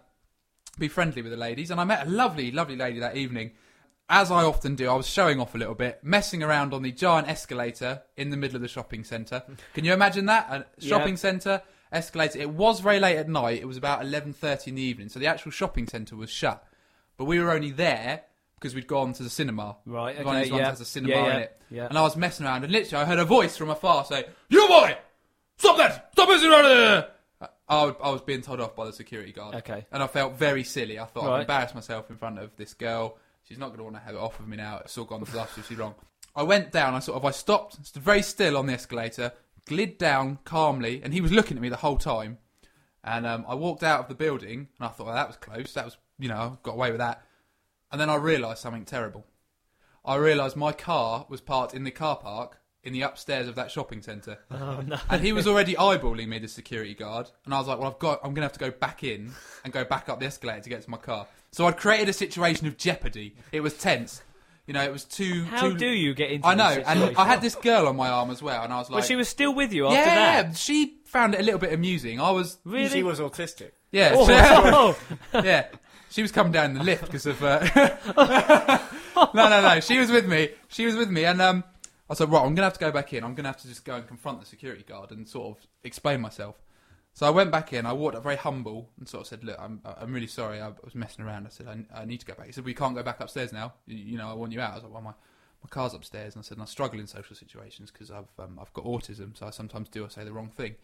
be friendly with the ladies, and I met a lovely, lovely lady that evening. As I often do, I was showing off a little bit, messing around on the giant escalator in the middle of the shopping centre. Can you imagine that? A shopping Yeah. centre escalator. It was very late at night. It was about eleven thirty in the evening, so the actual shopping centre was shut. But we were only there because we'd gone to the cinema. Right, One of okay, these ones yeah. has a cinema Yeah, yeah, in it. yeah. And I was messing around, and literally, I heard a voice from afar say, "You boy, stop that! Stop messing around there!" I, I was being told off by the security guard. Okay. And I felt very silly. I thought Right. I've embarrassed myself in front of this girl. She's not going to want to have it off of me now. It's all gone disastrously wrong. I went down. I sort of I stopped, stood very still on the escalator, glid down calmly, and he was looking at me the whole time. And um, I walked out of the building, and I thought, well, that was close. That was, you know, I got away with that. And then I realised something terrible. I realised my car was parked in the car park in the upstairs of that shopping centre. Oh no. And he was already eyeballing me, the security guard. And I was like, well, I've got, I'm going to have to go back in and go back up the escalator to get to my car. So I'd created a situation of jeopardy. It was tense. You know, it was too. How too... do you get into? I know, and? I had this girl on my arm as well, and I was like, Well, she was still with you after yeah, that. Yeah, she found it a little bit amusing. I was, Really? She was autistic. yeah, Oh, yeah. Oh. She was coming down the lift because of. Uh... no, no, no. She was with me. She was with me, and um, I said, right, I'm gonna have to go back in. I'm gonna have to just go and confront the security guard and sort of explain myself. So I went back in. I walked up very humble and sort of said, "Look, I'm I'm really sorry. I was messing around." I said, "I, I need to go back." He said, "We can't go back upstairs now. You, you know, I want you out." I was like, "Well, my my car's upstairs," and I said, "I struggle in social situations because I've um, I've got autism, so I sometimes do or say the wrong thing."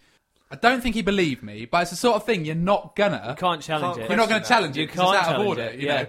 I don't think he believed me, but it's the sort of thing you're not gonna. you can't challenge Can't it. You're not going to question challenge You it. 'cause it's can't out of challenge order, it, you yeah. know.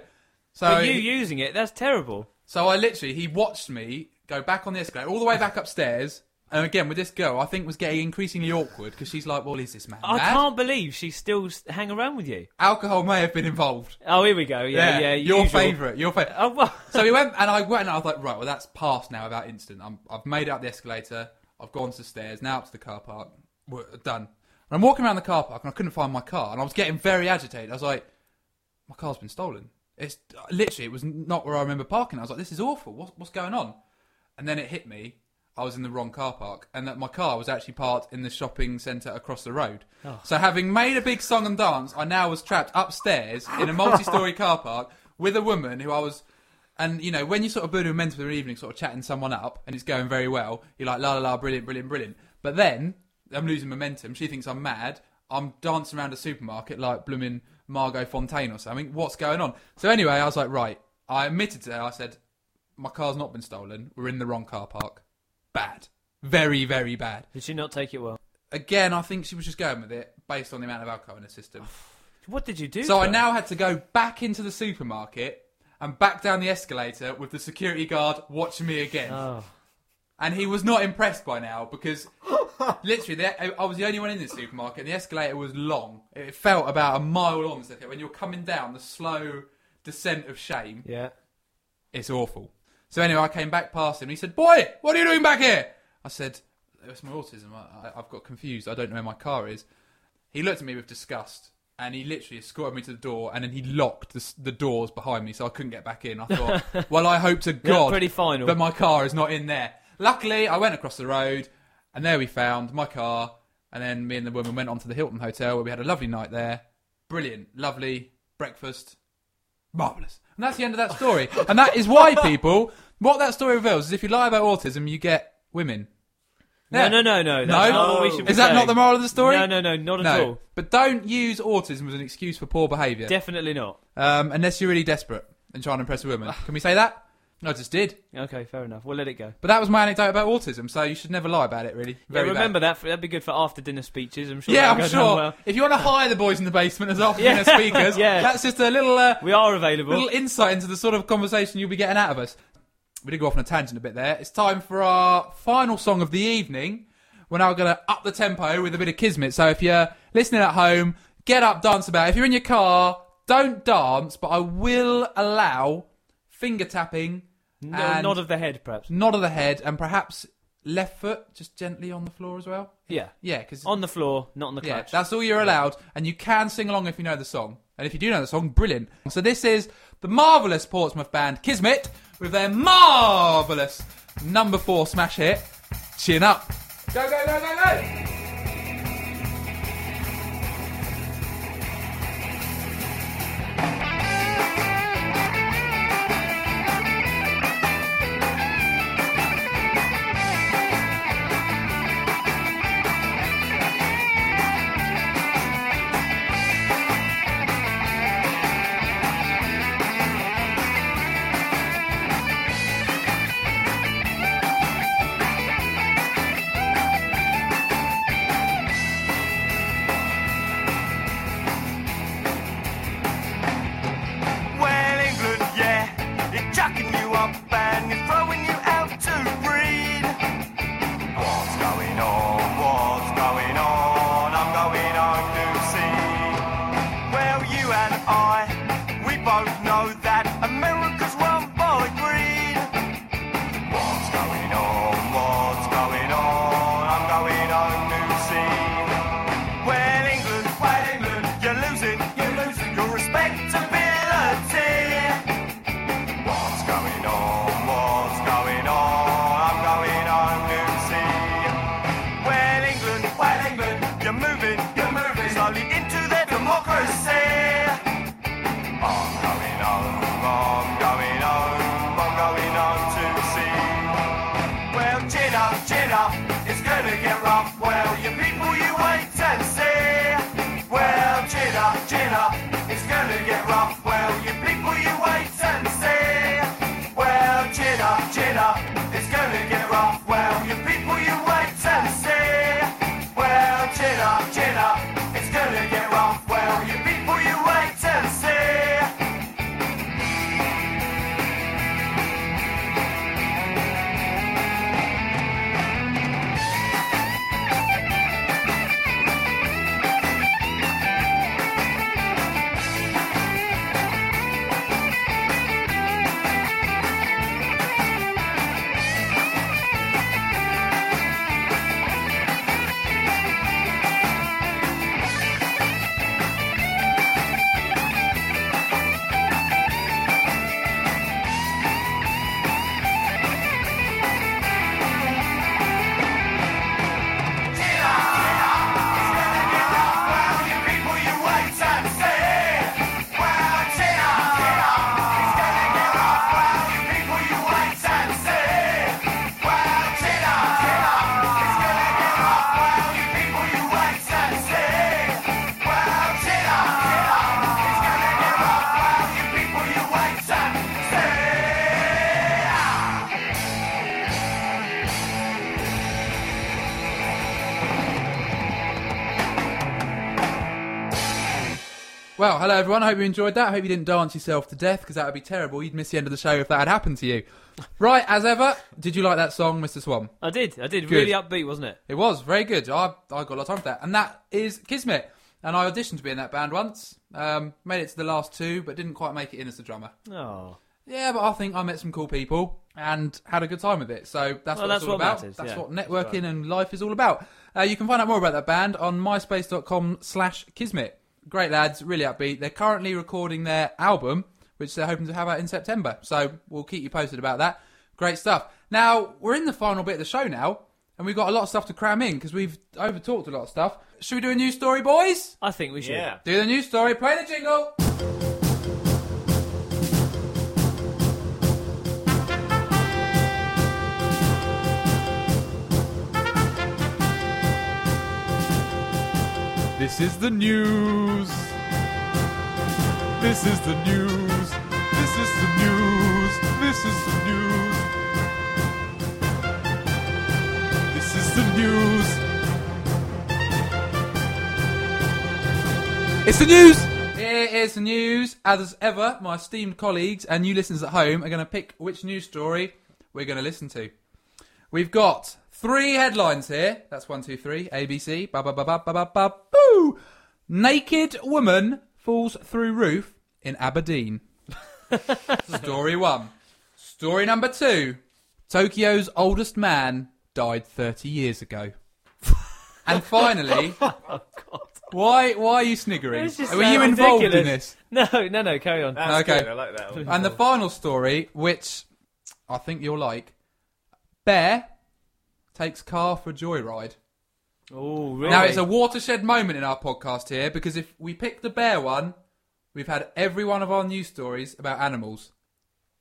So, but you using it, that's terrible. so I literally, he watched me go back on the escalator, all the way back upstairs, and again with this girl, I think was getting increasingly awkward because she's like, "Well, is this man I mad?" can't believe she still s- hang around with you. Alcohol may have been involved. Oh, here we go. Yeah, yeah. your usual. favourite, your favourite. Oh, well, so we went, and I went, and I was like, right, well, that's past now about instant. I'm, I've made it up the escalator. I've gone to the stairs. Now up to the car park. We're done. And I'm walking around the car park, and I couldn't find my car, and I was getting very agitated. I was like, my car's been stolen. It's literally, it was not where I remember parking. I was like, this is awful. What's, what's going on? And then it hit me. I was in the wrong car park, and that my car was actually parked in the shopping centre across the road. Oh. So, having made a big song and dance, I now was trapped upstairs in a multi-story car park with a woman who I was. And you know, when you sort of build momentum for an evening, sort of chatting someone up, and it's going very well, you're like la la la, brilliant, brilliant, brilliant. But then I'm losing momentum. She thinks I'm mad. I'm dancing around a supermarket like blooming Margot Fonteyn or something. What's going on? So anyway, I was like, right. I admitted to her. I said, my car's not been stolen. We're in the wrong car park. Bad. Very, very bad. did she not take it well? Again, I think she was just going with it based on the amount of alcohol in her system. What did you do? So I now had to go back into the supermarket and back down the escalator with the security guard watching me again. Oh. And he was not impressed by now because literally the, I was the only one in the supermarket. And the escalator was long. It felt about a mile long. So when you're coming down the slow descent of shame, Yeah. it's awful. So anyway, I came back past him. and He said, "Boy, what are you doing back here?" I said, "It's my autism. I, I, I've got confused. I don't know where my car is." He looked at me with disgust, and he literally escorted me to the door, and then he locked the, the doors behind me, so I couldn't get back in. I thought, "Well, I hope to God pretty final. that my car is not in there." Luckily, I went across the road, and there we found my car. And then me and the woman went on to the Hilton Hotel, where we had a lovely night there. Brilliant, lovely breakfast, marvelous. And that's the end of that story. and that is why people, what that story reveals is if you lie about autism, you get women. No, Yeah. no, no, no. That's No? not what we should be Is that not the moral of the story? No, no, no, not at No. all. But don't use autism as an excuse for poor behaviour. Definitely not. um, unless you're really desperate and trying to impress a woman. Can we say that? I just did. Okay, fair enough. We'll let it go. But that was my anecdote about autism, so you should never lie about it, really. Yeah, Very bad. remember that. For, that'd be good for after dinner speeches. I'm sure. Yeah, I'm sure. well. If you want to hire the boys in the basement as after Yeah. dinner speakers, Yeah. that's just a little uh, We are available. little insight into the sort of conversation you'll be getting out of us. We did go off on a tangent a bit there. It's time for our final song of the evening. We're now going to up the tempo with a bit of kizmit. So if you're listening at home, get up, dance about. If you're in your car, don't dance, but I will allow finger tapping, No, and nod of the head, perhaps. nod of the head, and perhaps left foot just gently on the floor as well. Yeah. Yeah, because On the floor, not on the yeah, clutch. that's all you're allowed, and you can sing along if you know the song. And if you do know the song, brilliant. So this is the marvelous Portsmouth band Kizmit with their marvelous number four smash hit, "Chin Up." Go go go go go! Well, hello everyone. I hope you enjoyed that. I hope you didn't dance yourself to death because that would be terrible. You'd miss the end of the show if that had happened to you. Right, as ever, did you like that song, Mr. Swan? I did, I did. Good. Really upbeat, wasn't it? It was very good. I I got a lot of time for that, and that is Kizmit. And I auditioned to be in that band once. Um, made it to the last two, but didn't quite make it in as a drummer. Oh. Yeah, but I think I met some cool people and had a good time with it. So that's Well, what that's it's all what about. matters, That's yeah. what networking and life is all about. Uh, you can find out more about that band on myspace.com slash kizmit. Great lads, really upbeat. They're currently recording their album, which they're hoping to have out in September. So we'll keep you posted about that. Great stuff. Now, we're in the final bit of the show now, and we've got a lot of stuff to cram in because we've over talked a lot of stuff. Should we do a new story, boys? I think we should. Yeah. Do the new story. Play the jingle. This is the news. This is the news. This is the news. This is the news. This is the news. It's the news! Here is the news. As ever, my esteemed colleagues and you listeners at home are going to pick which news story we're going to listen to. We've got three headlines here. That's one, two, three. ABC. Ba ba ba ba ba ba ba boo. Naked woman falls through roof in Aberdeen. Story one. Story number two. Tokyo's oldest man died 30 years ago. and finally, oh, why why are you sniggering? This just Were you sounds involved in this? No, no, no. Carry on. That's Okay. good, I like that. one. And the final story, which I think you'll like, Bear takes car for a joyride. Oh, really? Now it's a watershed moment in our podcast here because if we pick the bear one, we've had every one of our news stories about animals.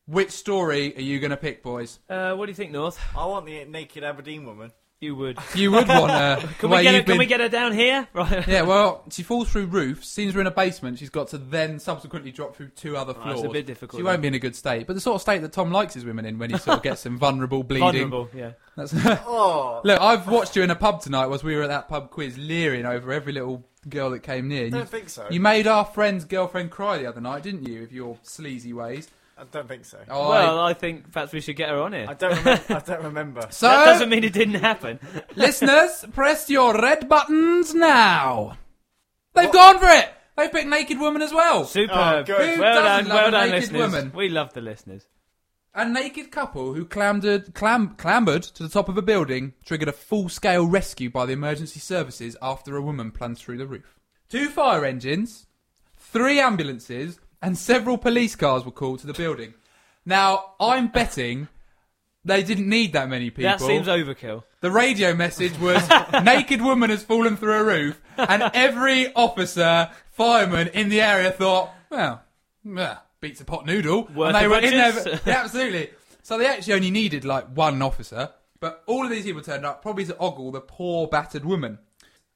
Which story are you going to pick, boys? Uh, what do you think, North? I want the naked Aberdeen woman. You would. You would want her. Can we get her, you've Can we get her down here? Right. Yeah, well, she falls through roofs. Seems we're in a basement. She's got to then subsequently drop through two other Oh, floors. it's a bit difficult, She then. won't be in a good state, but the sort of state that Tom likes his women in when he sort of gets them vulnerable, bleeding. Vulnerable. Yeah. That's Oh, Look, I've watched you in a pub tonight whilst we were at that pub quiz, leering over every little girl that came near. I You, don't think so. you made our friend's girlfriend cry the other night, didn't you, with your sleazy ways? I don't think so. Oh, well, I- I think perhaps we should get her on here. I don't remember. I don't remember. so, that doesn't mean it didn't happen. listeners, press your red buttons now. They've gone for it. They've picked Naked Woman as well. Superb. Oh, good. Who well doesn't done, love well a done, naked listeners. woman? We love the listeners. A naked couple who clambered, clam, clambered to the top of a building triggered a full-scale rescue by the emergency services after a woman plunged through the roof. Two fire engines, three ambulances, and several police cars were called to the building. Now, I'm betting they didn't need that many people. That seems overkill. The radio message was naked woman has fallen through a roof, and every officer, fireman in the area thought, well, yeah, beats a pot noodle. Worth and they the were in there. Yeah, absolutely. So they actually only needed like one officer, but all of these people turned up probably to ogle the poor battered woman.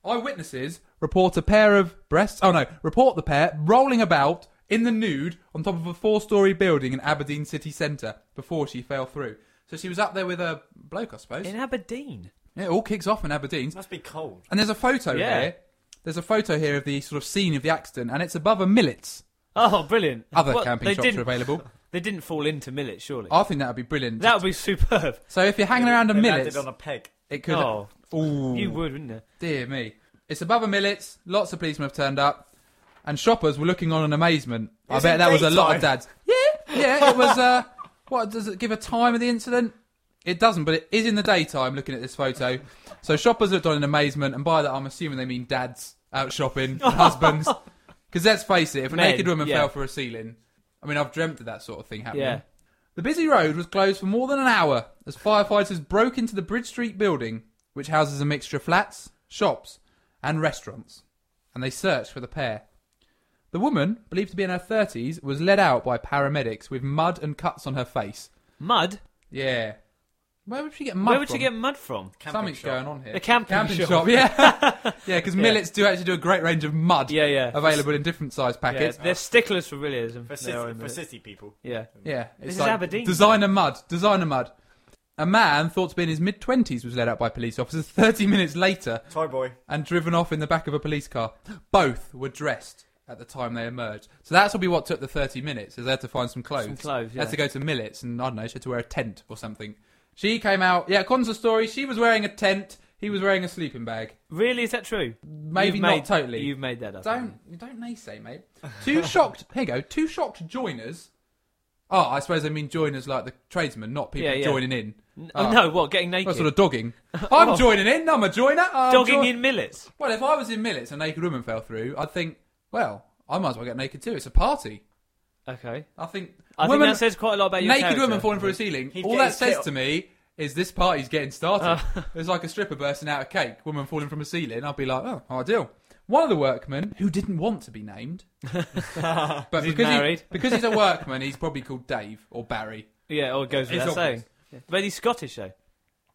Eyewitnesses report a pair of breasts. Oh no, report the pair rolling about in the nude on top of a four-story building in Aberdeen city centre before she fell through. So she was up there with a bloke, I suppose. In Aberdeen. Yeah, it all kicks off in Aberdeen. Must be cold. And there's a photo Yeah. here. There's a photo here of the sort of scene of the accident, and it's above a Millets. Oh, brilliant. Other What, camping they shops are didn't, available. They didn't fall into millet, surely. I think that would be brilliant. that would be superb. so if you're hanging around a They Millets, landed on a peg. it could. Oh, Ooh, you would, wouldn't you? dear me. It's above a Millets. Lots of policemen have turned up, and shoppers were looking on in amazement. I bet that was a lot of daytime? dads. Yeah, yeah. It was. Uh, what does it give a time of the incident? It doesn't, but it is in the daytime. Looking at this photo, so shoppers looked on in amazement, and by that I'm assuming they mean dads out shopping, husbands. Because let's face it, if a Men, naked woman yeah. fell for a ceiling, I mean, I've dreamt of that sort of thing happening. Yeah. The busy road was closed for more than an hour as firefighters broke into the Bridge Street building, which houses a mixture of flats, shops, and restaurants, and they searched for the pair. The woman, believed to be in her 30s, was led out by paramedics with mud and cuts on her face. Mud? Yeah. Where would she get mud from? Where would from? you get mud from? Camping Something's shop. going on here. The camping shop. shop, yeah. yeah, because millets do actually do a great range of mud Yeah, yeah. available in different size Yeah, packets. they're sticklers for realism. For, They are city, in for millet. city people. Yeah. Yeah, This it's is Aberdeen. Designer mud, designer mud. A man thought to be in his mid twenties was led out by police officers 30 minutes later Toy boy. and driven off in the back of a police car. Both were dressed at the time they emerged. So that's probably what took the 30 minutes. Is they had to find some clothes. Some clothes, They had to go to Millets and I don't know, she had to wear a tent or something. She came out. Yeah, according to the story, she was wearing a tent. He was wearing a sleeping bag. Really, is that true? Maybe You've not made- totally. You've made that up. Don't don't naysay, mate. Two shocked. Here you go. Two shocked joiners. Oh, I suppose they mean joiners like the tradesmen, not people Yeah, yeah. joining in. N- Oh. no, what? Getting naked? Well, sort of dogging. I'm Oh. joining in. I'm a joiner. I'm Dogging joi- in millets. Well, if I was in Millets and a naked woman fell through, I'd think, well, I might as well get naked too. It's a party. Okay. I think. I woman, think that says quite a lot about your naked character. woman falling through a ceiling. He'd all get that his says kit- to me is this party's getting started. Uh. it's like a stripper bursting out a cake, woman falling from a ceiling. I'd be like, oh, ideal. One of the workmen who didn't want to be named, but He's because he, married. because he's a workman, he's probably called Dave or Barry. Yeah, or it goes without obvious. saying. But he's Scottish, though.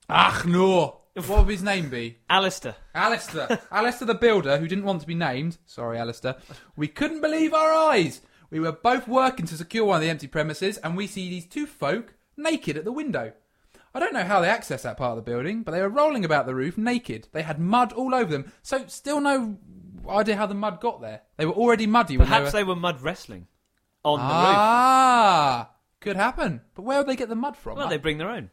Ach no! What would his name be? Alistair. Alistair. Alistair the builder, who didn't want to be named. Sorry, Alistair. We couldn't believe our eyes. We were both working to secure one of the empty premises, and we see these two folk naked at the window. I don't know how they accessed that part of the building, but they were rolling about the roof naked. They had mud all over them, so still no idea how the mud got there. They were already muddy when Perhaps they they were mud wrestling on ah, the roof. Ah, could happen. But where would they get the mud from? Well, they bring their own.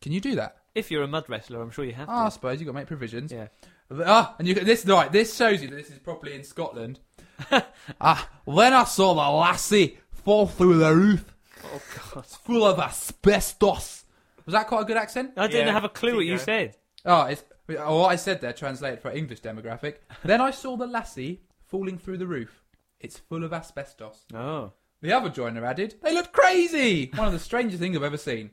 Can you do that? If you're a mud wrestler, I'm sure you have to. Ah, I suppose you've got to make provisions. yeah. Ah, and you this right. This shows you that this is properly in Scotland. ah, then I saw the lassie fall through the roof. Oh, God. It's full of asbestos. Was that quite a good accent? I didn't Yeah, have a clue what you going. said. Oh, it's oh, what I said there translated for our English demographic. then I saw the lassie falling through the roof. It's full of asbestos. Oh. The other joiner added, "They looked crazy." One of the strangest things I've ever seen.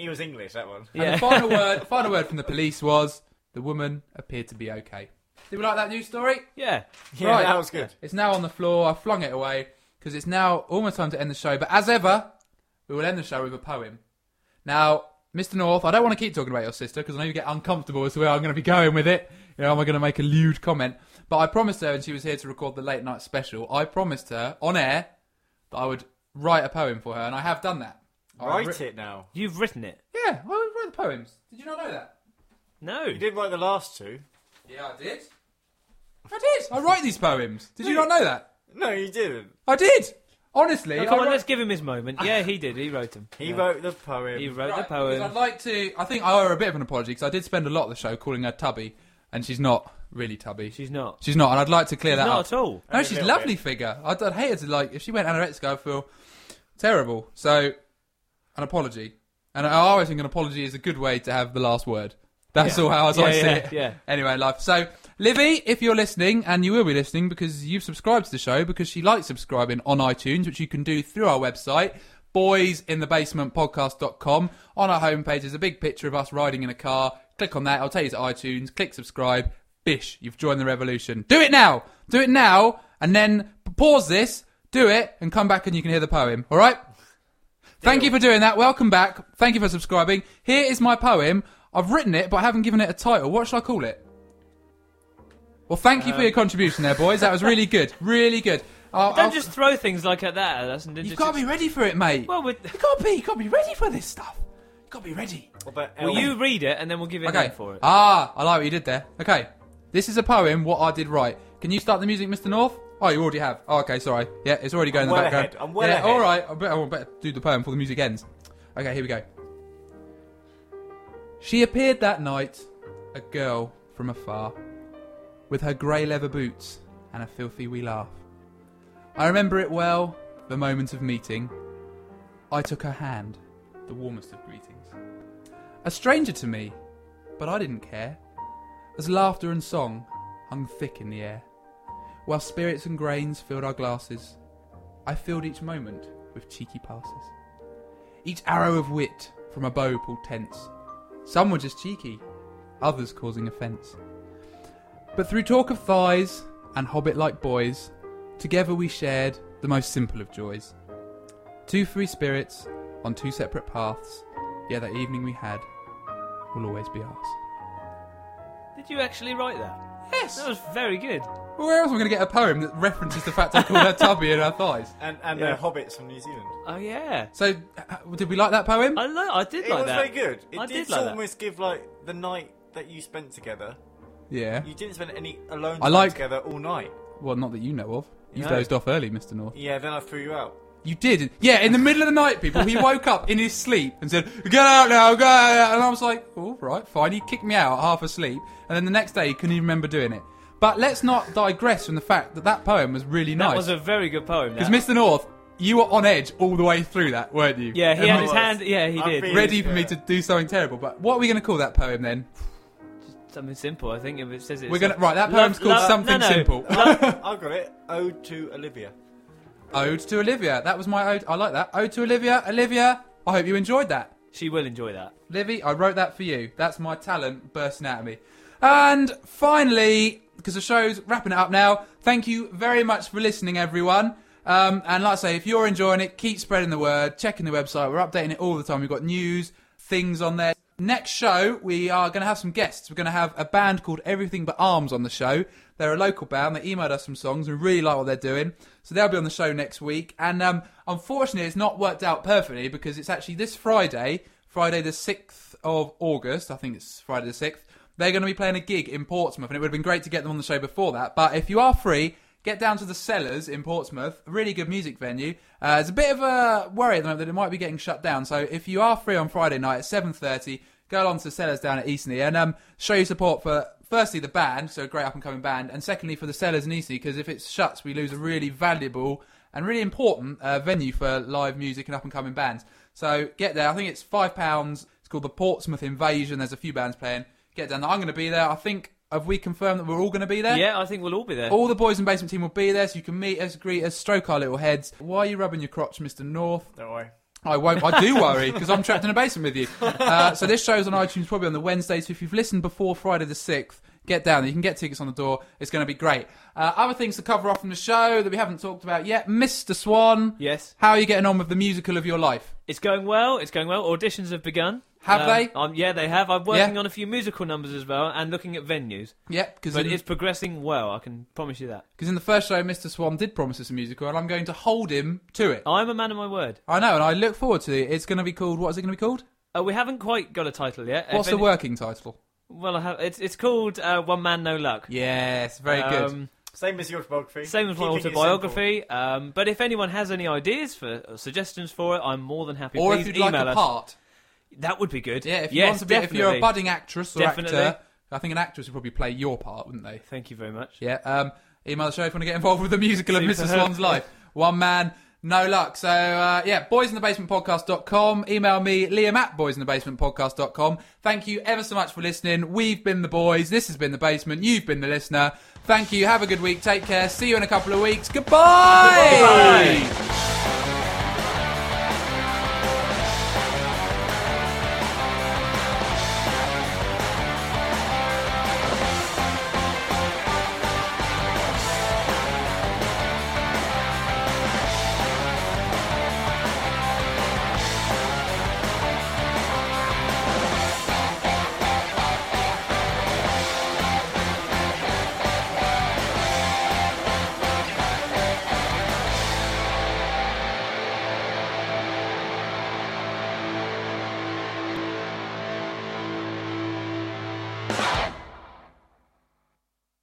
He was English, that one. And Yeah. the final word, final word from the police was, "The woman appeared to be okay." Did we like that news story? Yeah. Yeah, Right. that was good. It's now on the floor. I flung it away because it's now almost time to end the show. But as ever, we will end the show with a poem. Now, Mr. North, I don't want to keep talking about your sister because I know you get uncomfortable as to where I'm going to be going with it. You know, am I going to make a lewd comment? But I promised her and she was here to record the late night special, I promised her on air that I would write a poem for her, and I have done that. I've Write writ- it now. You've written it. Yeah, I wrote the poems. Did you not know that? No. You did write the last two. Yeah, I did. I did. I write these poems. Did you not know that? No, you didn't. I did. Honestly, I come on, wrote- let's give him his moment. Yeah, he did. He wrote them. He Yeah. wrote the poem. He wrote Right, the because poem. I'd like to. I think I owe her a bit of an apology because I did spend a lot of the show calling her Tubby, and she's not really Tubby. She's not. She's not, and I'd like to clear She's that not up. at all. No, Only a she's a little lovely bit. figure. I'd, I'd hate her to like if she went anorexic. I'd feel terrible. So, an apology, and I always think an apology is a good way to have the last word. That's all how as I see yeah, it. yeah. Anyway, life. So, Livy, if you're listening, and you will be listening because you've subscribed to the show, because she likes subscribing on iTunes, which you can do through our website, boysinthebasementpodcast.com. On our homepage, there's a big picture of us riding in a car. Click on that. I'll take you to iTunes. Click subscribe. Bish, you've joined the revolution. Do it now. Do it now, and then pause this, do it, and come back and you can hear the poem. All right? Thank you for doing that. Welcome back. Thank you for subscribing. Here is my poem. I've written it, but I haven't given it a title. What should I call it? Well, thank you for your contribution there, boys. That was really good. Really good. I'll- Don't I'll- just throw things like at that. That's, and You've just, got to be ready for it, mate. Well, we- you got to be. You got to be ready for this stuff. You got to be ready. What about well, Elf? you read it and then we'll give it a Okay. name for it. Ah, I like what you did there. Okay. This is a poem. What I did right. Can you start the music, Mr. North? Oh, you already have. Oh, okay. Sorry. Yeah, it's already going I'm in the well background. ahead. I'm well yeah, ahead. all right. I better, I better do the poem before the music ends. Okay, here we go. She appeared that night, a girl from afar, with her grey leather boots and a filthy wee laugh. I remember it well, the moment of meeting. I took her hand, the warmest of greetings. A stranger to me, but I didn't care, as laughter and song hung thick in the air. While spirits and grains filled our glasses, I filled each moment with cheeky passes. Each arrow of wit from a bow pulled tense. Some were just cheeky, others causing offence. But through talk of thighs and hobbit like boys, together we shared the most simple of joys. Two free spirits on two separate paths, yet that evening we had will always be ours. Did you actually write that? Yes! That was very good. Where else am I going to get a poem that references the fact I called her tubby and her thighs? and and Yeah. the hobbits from New Zealand. Oh yeah. So, did we like that poem? I lo- I did It like was that. very good. It I did, did like that. almost give like the night that you spent together. Yeah. You didn't spend any alone I time like- together all night. Well, not that you know of. You No. dozed off early, Mr. North. Yeah, then I threw you out. You did. Yeah, in the middle of the night, people. He woke up in his sleep and said, "Get out now, go!" out." And I was like, "All right, fine." He kicked me out half asleep, and then the next day he couldn't even remember doing it. But let's not digress from the fact that that poem was really nice. That was a very good poem. Because. Mr. North, you were on edge all the way through that, weren't you? Yeah, he And had we- his was. hand. Yeah, he I did. ready for me to do something terrible. But what are we going to call that poem then? Something simple. I think if it says it. We're gonna right. That poem's called love- something no, no. simple. I've got it. Ode to Olivia. Ode to Olivia. That was my ode. I like that. Ode to Olivia. Olivia. I hope you enjoyed that. She will enjoy that. Livy, I wrote that for you. That's my talent bursting out of me. And finally, because the show's wrapping it up now, thank you very much for listening, everyone. Um, and like I say, if you're enjoying it, keep spreading the word, checking the website. We're updating it all the time. We've got news, things on there. Next show, we are going to have some guests. We're going to have a band called Everything But Arms on the show. They're a local band. They emailed us some songs. We really like what they're doing. So they'll be on the show next week. And um, unfortunately, it's not worked out perfectly because it's actually this Friday, Friday the 6th of August. I think it's Friday the 6th. They're going to be playing a gig in Portsmouth. And it would have been great to get them on the show before that. But if you are free, get down to the Cellars in Portsmouth. Really good music venue. Uh, there's a bit of a worry at the moment that it might be getting shut down. So if you are free on Friday night at 7.30, go along to Cellars down at Eastney and um, show your support for, firstly, the band, so a great up-and-coming band, and secondly, for the Cellars in Eastney, because if it shuts, we lose a really valuable and really important uh, venue for live music and up-and-coming bands. So get there. I think it's £5. It's called the Portsmouth Invasion. There's a few bands playing. Get down there. I'm going to be there. I think have we confirmed that we're all going to be there? Yeah, I think we'll all be there. All the boys and basement team will be there, so you can meet us, greet us, stroke our little heads. Why are you rubbing your crotch, Mr. North? Don't worry. I won't. I do worry because I'm trapped in a basement with you. Uh, so this show's on iTunes probably on the Wednesday. So if you've listened before Friday the sixth, get down. there. You can get tickets on the door. It's going to be great. Uh, other things to cover off from the show that we haven't talked about yet, Mr. Swan. Yes. How are you getting on with the musical of your life? It's going well. It's going well. Auditions have begun. Have Um, they? Um, yeah, they have. I'm working Yeah. on a few musical numbers as well and looking at venues. Yep. Because But in, it's progressing well. I can promise you that. Because in the first show, Mr. Swan did promise us a musical, and I'm going to hold him to it. I'm a man of my word. I know, and I look forward to it. It's going to be called. What is it going to be called? Uh, we haven't quite got a title yet. What's If the any- working title? Well, I have. It's it's called uh, One Man No Luck. Yes, very good. Same as your autobiography. Same as my Keeping it autobiography. Um, but if anyone has any ideas for uh, suggestions for it, I'm more than happy. Or Please if you'd like email a us. part. That would be good. Yeah, if you yes, want to be, if definitely. you're a budding actress or Definitely. actor, I think an actress would probably play your part, wouldn't they? Thank you very much. Yeah. Um, email the show if you want to get involved with the musical of Mr. Super. Swan's life. One man, no luck. So uh, yeah, boysinthebasement.podcast.com. Email me, Liam at boysinthebasementpodcast.com. Thank you ever so much for listening. We've been the boys. This has been the basement. You've been the listener. Thank you. Have a good week. Take care. See you in a couple of weeks. Goodbye. Goodbye.